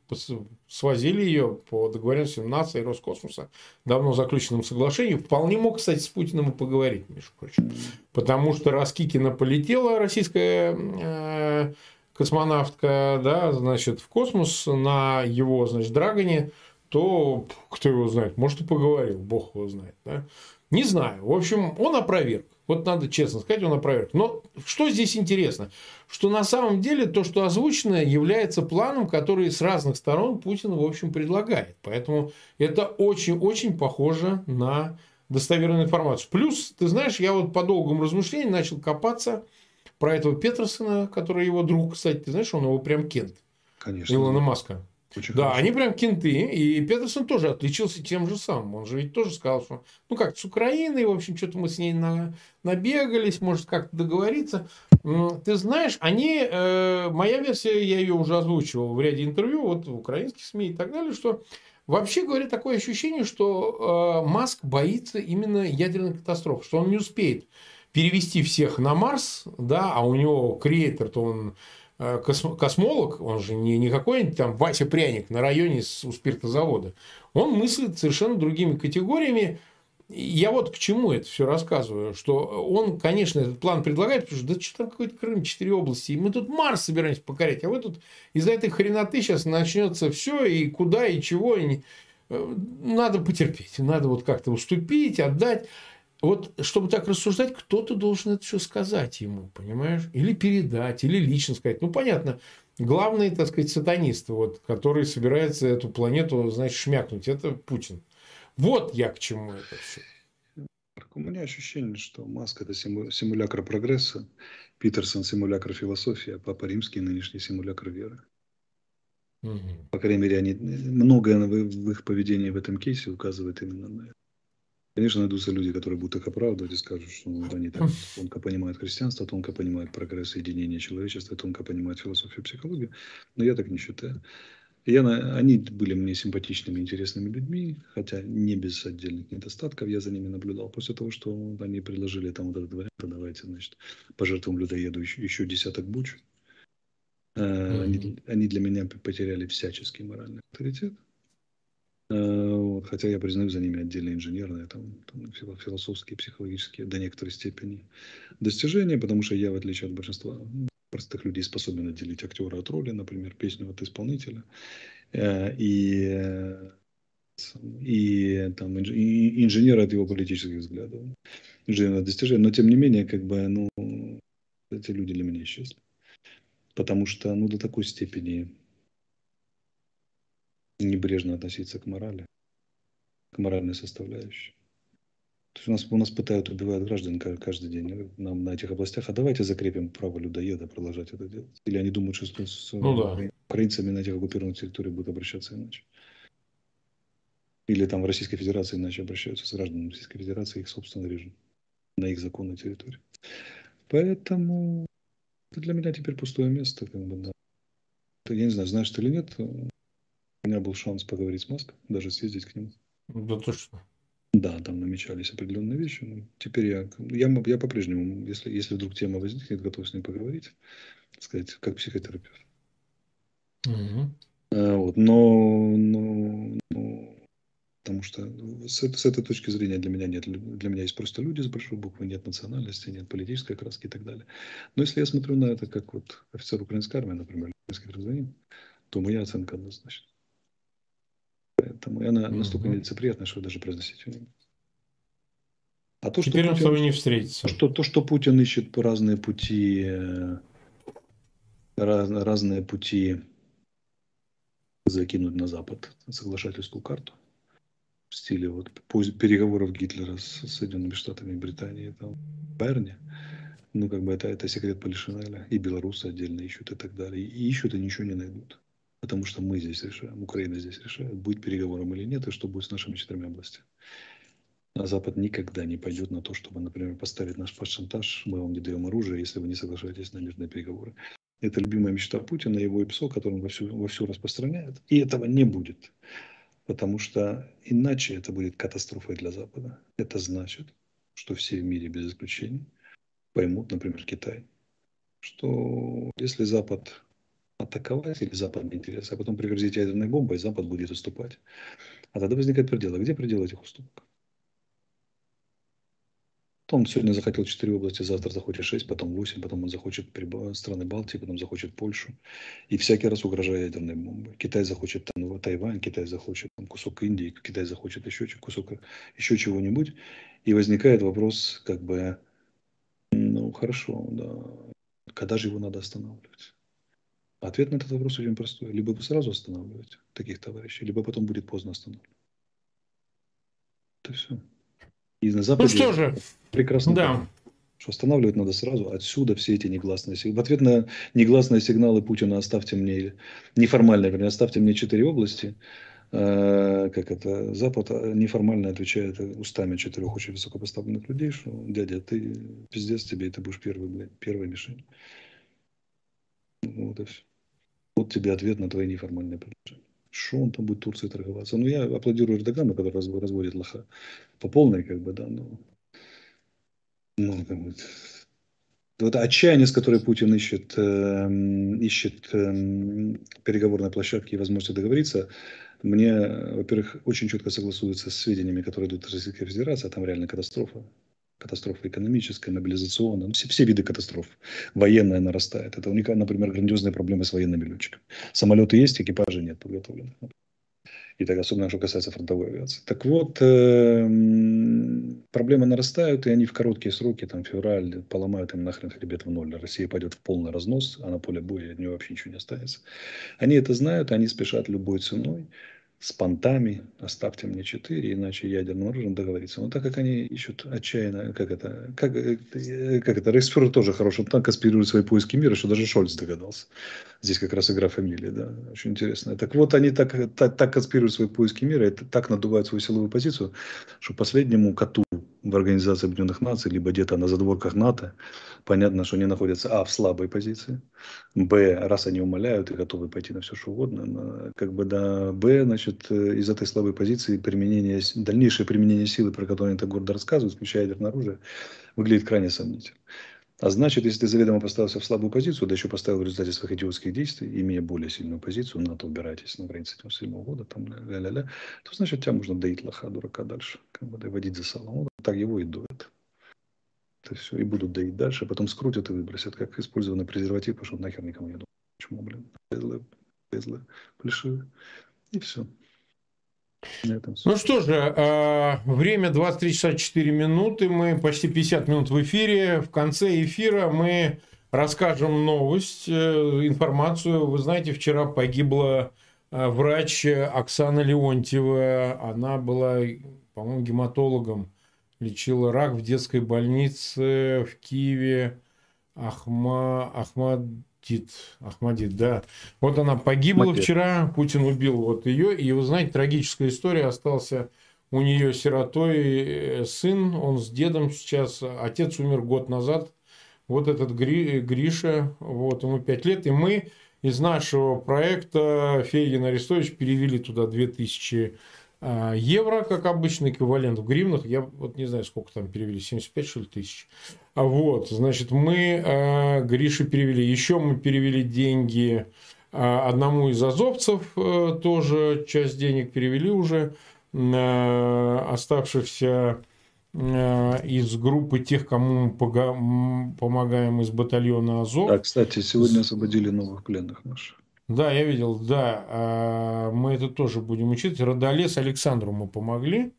Свозили ее по договоренности НАСА и Роскосмоса. Давно заключенном соглашении. Вполне мог, кстати, с Путиным и поговорить, между прочим. Потому что раз Кикина полетела, российская э, космонавтка, да, значит, в космос на его, значит, Драгоне, то кто его знает, может и поговорил, бог его знает, да. Не знаю. В общем, он опроверг. Вот надо честно сказать, он опроверг. Но что здесь интересно? Что на самом деле то, что озвучено, является планом, который с разных сторон Путин, в общем, предлагает. Поэтому это очень-очень похоже на достоверную информацию. Плюс, ты знаешь, я вот по долгому размышлению начал копаться про этого Петерсона, который его друг, кстати, ты знаешь, он его прям кент. Конечно. Илона Маска. Очень да, хорошо. они прям кенты. И Петерсон тоже отличился тем же самым. Он же ведь тоже сказал, что ну как с Украиной, в общем, что-то мы с ней на, набегались, может как-то договориться. Ты знаешь, они, э, моя версия, я ее уже озвучивал в ряде интервью, вот в украинских СМИ и так далее, что вообще говоря, такое ощущение, что э, Маск боится именно ядерной катастрофы, что он не успеет перевести всех на Марс, да, а у него креатор, то он э, космолог, он же не, не какой-нибудь там Вася Пряник на районе у спиртозавода. Он мыслит совершенно другими категориями. Я вот к чему это все рассказываю, что он, конечно, этот план предлагает, потому что да что там какой-то Крым, четыре области, и мы тут Марс собираемся покорять, а вы тут из-за этой хреноты сейчас начнется все, и куда, и чего, и э, надо потерпеть, надо вот как-то уступить, отдать вот чтобы так рассуждать, кто-то должен это все сказать ему, понимаешь? Или передать, или лично сказать. Ну, понятно, главный, так сказать, сатанист, вот, который собирается эту планету, значит, шмякнуть, это Путин. Вот я к чему это все. У меня ощущение, что Маск – это симулятор прогресса, Питерсон – симулятор философии, а Папа Римский – нынешний симулятор веры. Угу. По крайней мере, они, многое в их поведении в этом кейсе указывает именно на это. Конечно, найдутся люди, которые будут их оправдывать и скажут, что ну, они так тонко понимают христианство, тонко понимают прогресс соединения человечества, тонко понимают философию, психологию. Но я так не считаю. Я, они были мне симпатичными, интересными людьми, хотя не без отдельных недостатков. Я за ними наблюдал. После того, что они предложили там вот этот вариант, давайте, значит, пожертвуем людоеду еще, еще десяток буч. Mm-hmm. Они, они для меня потеряли всяческий моральный авторитет. Э, хотя я признаю за ними отдельные инженерные, там, там, философские, психологические до некоторой степени достижения, потому что я, в отличие от большинства простых людей, способен отделить актера от роли, например, песню от исполнителя. Э, и и там и инженера от его политических взглядов, инженера достижений, но тем не менее, как бы, ну, эти люди для меня исчезли. Потому что, ну, до такой степени небрежно относиться к морали, к моральной составляющей. То есть у нас, у нас пытают, убивают граждан каждый день нам на этих областях. А давайте закрепим право людоеда продолжать это делать. Или они думают, что с, ну, да. украинцами на этих оккупированных территориях будут обращаться иначе. Или там в Российской Федерации иначе обращаются с гражданами Российской Федерации, их собственный режим, на их законной территории. Поэтому это для меня теперь пустое место, как бы, да. Я не знаю, знаешь ты или нет, у меня был шанс поговорить с Маском, даже съездить к нему. Да точно. Да, там намечались определенные вещи. Но теперь я, я, я по-прежнему, если, если вдруг тема возникнет, готов с ним поговорить, сказать, как психотерапевт. Угу. А, вот, но, но, но, потому что с, с этой точки зрения для меня нет, для меня есть просто люди с большой буквы, нет национальности, нет политической окраски и так далее. Но если я смотрю на это как вот офицер украинской армии, например, украинский гражданин, то моя оценка однозначна. Поэтому она угу. настолько нелицеприятна, что даже произносить ее не буду. А то, Теперь что Путин, с тобой не встретится. Что, то, что Путин ищет по разные пути, э, раз, разные пути закинуть на Запад соглашательскую карту в стиле вот переговоров Гитлера с Соединенными Штатами и Британией там, в Берне. Ну, как бы это, это секрет Полишинеля. И белорусы отдельно ищут и так далее. И ищут и ничего не найдут. Потому что мы здесь решаем, Украина здесь решает, будет переговором или нет, и что будет с нашими четырьмя областями. А Запад никогда не пойдет на то, чтобы, например, поставить наш под шантаж, мы вам не даем оружие, если вы не соглашаетесь на мирные переговоры. Это любимая мечта Путина, его ИПСО, который он вовсю, вовсю распространяет. И этого не будет. Потому что иначе это будет катастрофой для Запада. Это значит, что все в мире без исключения поймут, например, Китай, что если Запад атаковать или западные интересы, а потом пригрозить ядерной бомбой, Запад будет уступать. А тогда возникает предел. А где предел этих уступок? Он сегодня захотел 4 области, завтра захочет 6, потом 8, потом он захочет страны Балтии, потом захочет Польшу. И всякий раз угрожает ядерной бомбой. Китай захочет там, Тайвань, Китай захочет там, кусок Индии, Китай захочет еще кусок, еще чего-нибудь. И возникает вопрос, как бы, ну хорошо, да, когда же его надо останавливать? Ответ на этот вопрос очень простой. Либо вы сразу останавливаете таких товарищей, либо потом будет поздно останавливать. Это все. И на Западе ну что же, прекрасно да. Понимаю, что останавливать надо сразу. Отсюда все эти негласные сигналы. В ответ на негласные сигналы Путина оставьте мне, неформально, вернее, оставьте мне четыре области. Э, как это, Запад неформально отвечает устами четырех очень высокопоставленных людей, что дядя, ты пиздец тебе, и ты будешь первый, блядь, первой мишень. Вот и все. Вот тебе ответ на твои неформальные предложения. Что он там будет Турции торговаться? Ну, я аплодирую Эрдогану, который разводит лоха по полной, как бы, да, но... Ну, как бы, вот отчаяние, с которой Путин ищет, э, ищет э, переговорной площадки и возможности договориться, мне, во-первых, очень четко согласуется с сведениями, которые идут из Российской Федерации, а там реально катастрофа катастрофа экономическая, мобилизационная, ну, все, все виды катастроф. Военная нарастает. Это уникально, например, грандиозные проблемы с военными летчиками. Самолеты есть, экипажи нет подготовленных. И так особенно, что касается фронтовой авиации. Так вот, э, проблемы нарастают, и они в короткие сроки, там, февраль, поломают им нахрен хребет в ноль. Россия пойдет в полный разнос, а на поле боя от нее вообще ничего не останется. Они это знают, они спешат любой ценой с понтами, оставьте мне четыре, иначе ядерным оружием договориться. Но так как они ищут отчаянно, как это, как, э, как это, Рейхсфюрер тоже хорошо так конспирирует свои поиски мира, что даже Шольц догадался. Здесь как раз игра фамилии, да, очень интересно. Так вот, они так, так, так конспирируют свои поиски мира, и так надувают свою силовую позицию, что последнему коту в Организации Объединенных Наций, либо где-то на задворках НАТО, понятно, что они находятся, а, в слабой позиции, б, раз они умоляют и готовы пойти на все, что угодно, как бы, да, б, значит, из этой слабой позиции применение, дальнейшее применение силы, про которое они так гордо рассказывают, включая ядерное оружие, выглядит крайне сомнительно. А значит, если ты заведомо поставился в слабую позицию, да еще поставил в результате своих идиотских действий, имея более сильную позицию, НАТО убирайтесь на границе 1997 года, там, ля-ля-ля, то значит, тебя можно доить лоха, дурака дальше, как бы доводить за салон. Так его и доят. Это все. И будут доить дальше, а потом скрутят и выбросят, как использованный презерватив, пошел нахер никому не думаю. Почему, блин? Безлы, безлы, плешивые. И все. Ну что же, а, время 23 часа 4 минуты. Мы почти 50 минут в эфире. В конце эфира мы расскажем новость, э, информацию. Вы знаете, вчера погибла э, врач Оксана Леонтьева. Она была, по-моему, гематологом. Лечила рак в детской больнице в Киеве. Ахма, Ахмадит, Ахмадит, да. Вот она погибла Мопед. вчера, Путин убил вот ее. И вы знаете, трагическая история, остался у нее сиротой э, сын, он с дедом сейчас, отец умер год назад, вот этот Гри, Гриша, вот ему 5 лет, и мы из нашего проекта Фейгин Арестович перевели туда 2000 а, евро, как обычно, эквивалент в гривнах. Я вот не знаю, сколько там перевели, 75 что ли тысяч. А вот, значит, мы э, Грише перевели. Еще мы перевели деньги одному из азовцев, э, тоже часть денег перевели уже. Оставшихся из группы тех, кому мы помогаем из батальона Азов. А, кстати, сегодня освободили новых пленных наших. Да, я видел, да. А, мы это тоже будем учить. Родолес Александру мы помогли.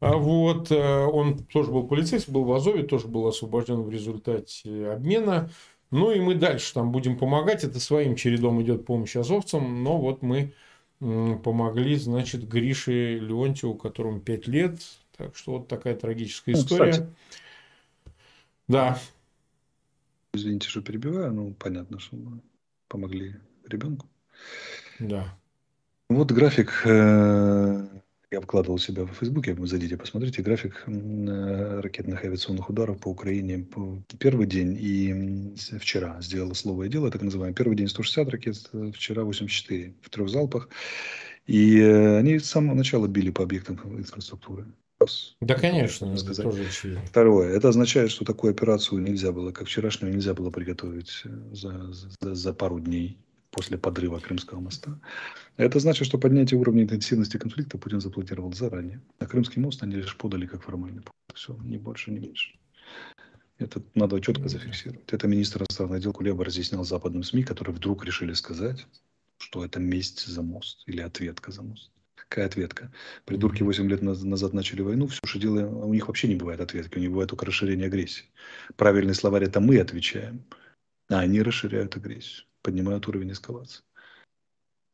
А вот, э, он тоже был полицейский, был в Азове, тоже был освобожден в результате обмена. Ну и мы дальше там будем помогать. Это своим чередом идет помощь азовцам. Но вот мы помогли, значит, Грише Леонтьеву, которому 5 лет, так что вот такая трагическая ну, история. Кстати. Да. Извините, что перебиваю, ну понятно, что мы помогли ребенку. Да. Вот график, э, я вкладывал себя в Фейсбуке, вы зайдите, посмотрите, график э, ракетных авиационных ударов по Украине. Первый день и вчера сделала слово и дело, так называемый. Первый день 160 ракет, вчера 84 в трех залпах. И э, они с самого начала били по объектам инфраструктуры. Да, конечно, сказать. тоже очевидно. Второе. Это означает, что такую операцию нельзя было, как вчерашнюю, нельзя было приготовить э, за, за, за пару дней после подрыва Крымского моста. Это значит, что поднятие уровня интенсивности конфликта Путин запланировал заранее. А Крымский мост они лишь подали как формальный повод. Все, ни больше, ни меньше. Это надо четко зафиксировать. Это министр иностранных дел Кулеба разъяснял западным СМИ, которые вдруг решили сказать, что это месть за мост или ответка за мост. Какая ответка? Придурки 8 лет назад начали войну, все, делаем, у них вообще не бывает ответки, у них бывает только расширение агрессии. Правильный словарь – это мы отвечаем, а они расширяют агрессию, поднимают уровень эскалации.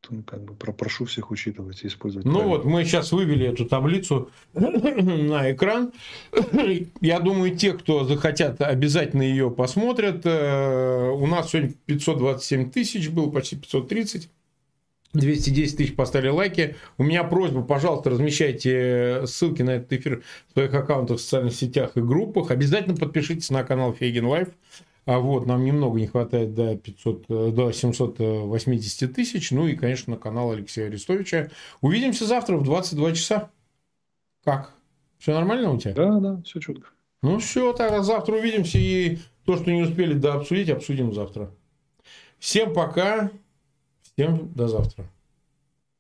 Ну, как бы прошу всех учитывать и использовать. Ну правильно. вот мы сейчас вывели эту таблицу на экран. Я думаю, те, кто захотят, обязательно ее посмотрят. Э, у нас сегодня 527 тысяч был, почти 530. 210 тысяч поставили лайки. У меня просьба, пожалуйста, размещайте ссылки на этот эфир в своих аккаунтах в социальных сетях и группах. Обязательно подпишитесь на канал Фейгин Live. А вот, нам немного не хватает до, 500, до 780 тысяч. Ну и, конечно, на канал Алексея Арестовича. Увидимся завтра в 22 часа. Как? Все нормально у тебя? Да, да, все четко. Ну все, тогда завтра увидимся. И то, что не успели да, обсудить, обсудим завтра. Всем пока. Всем до завтра.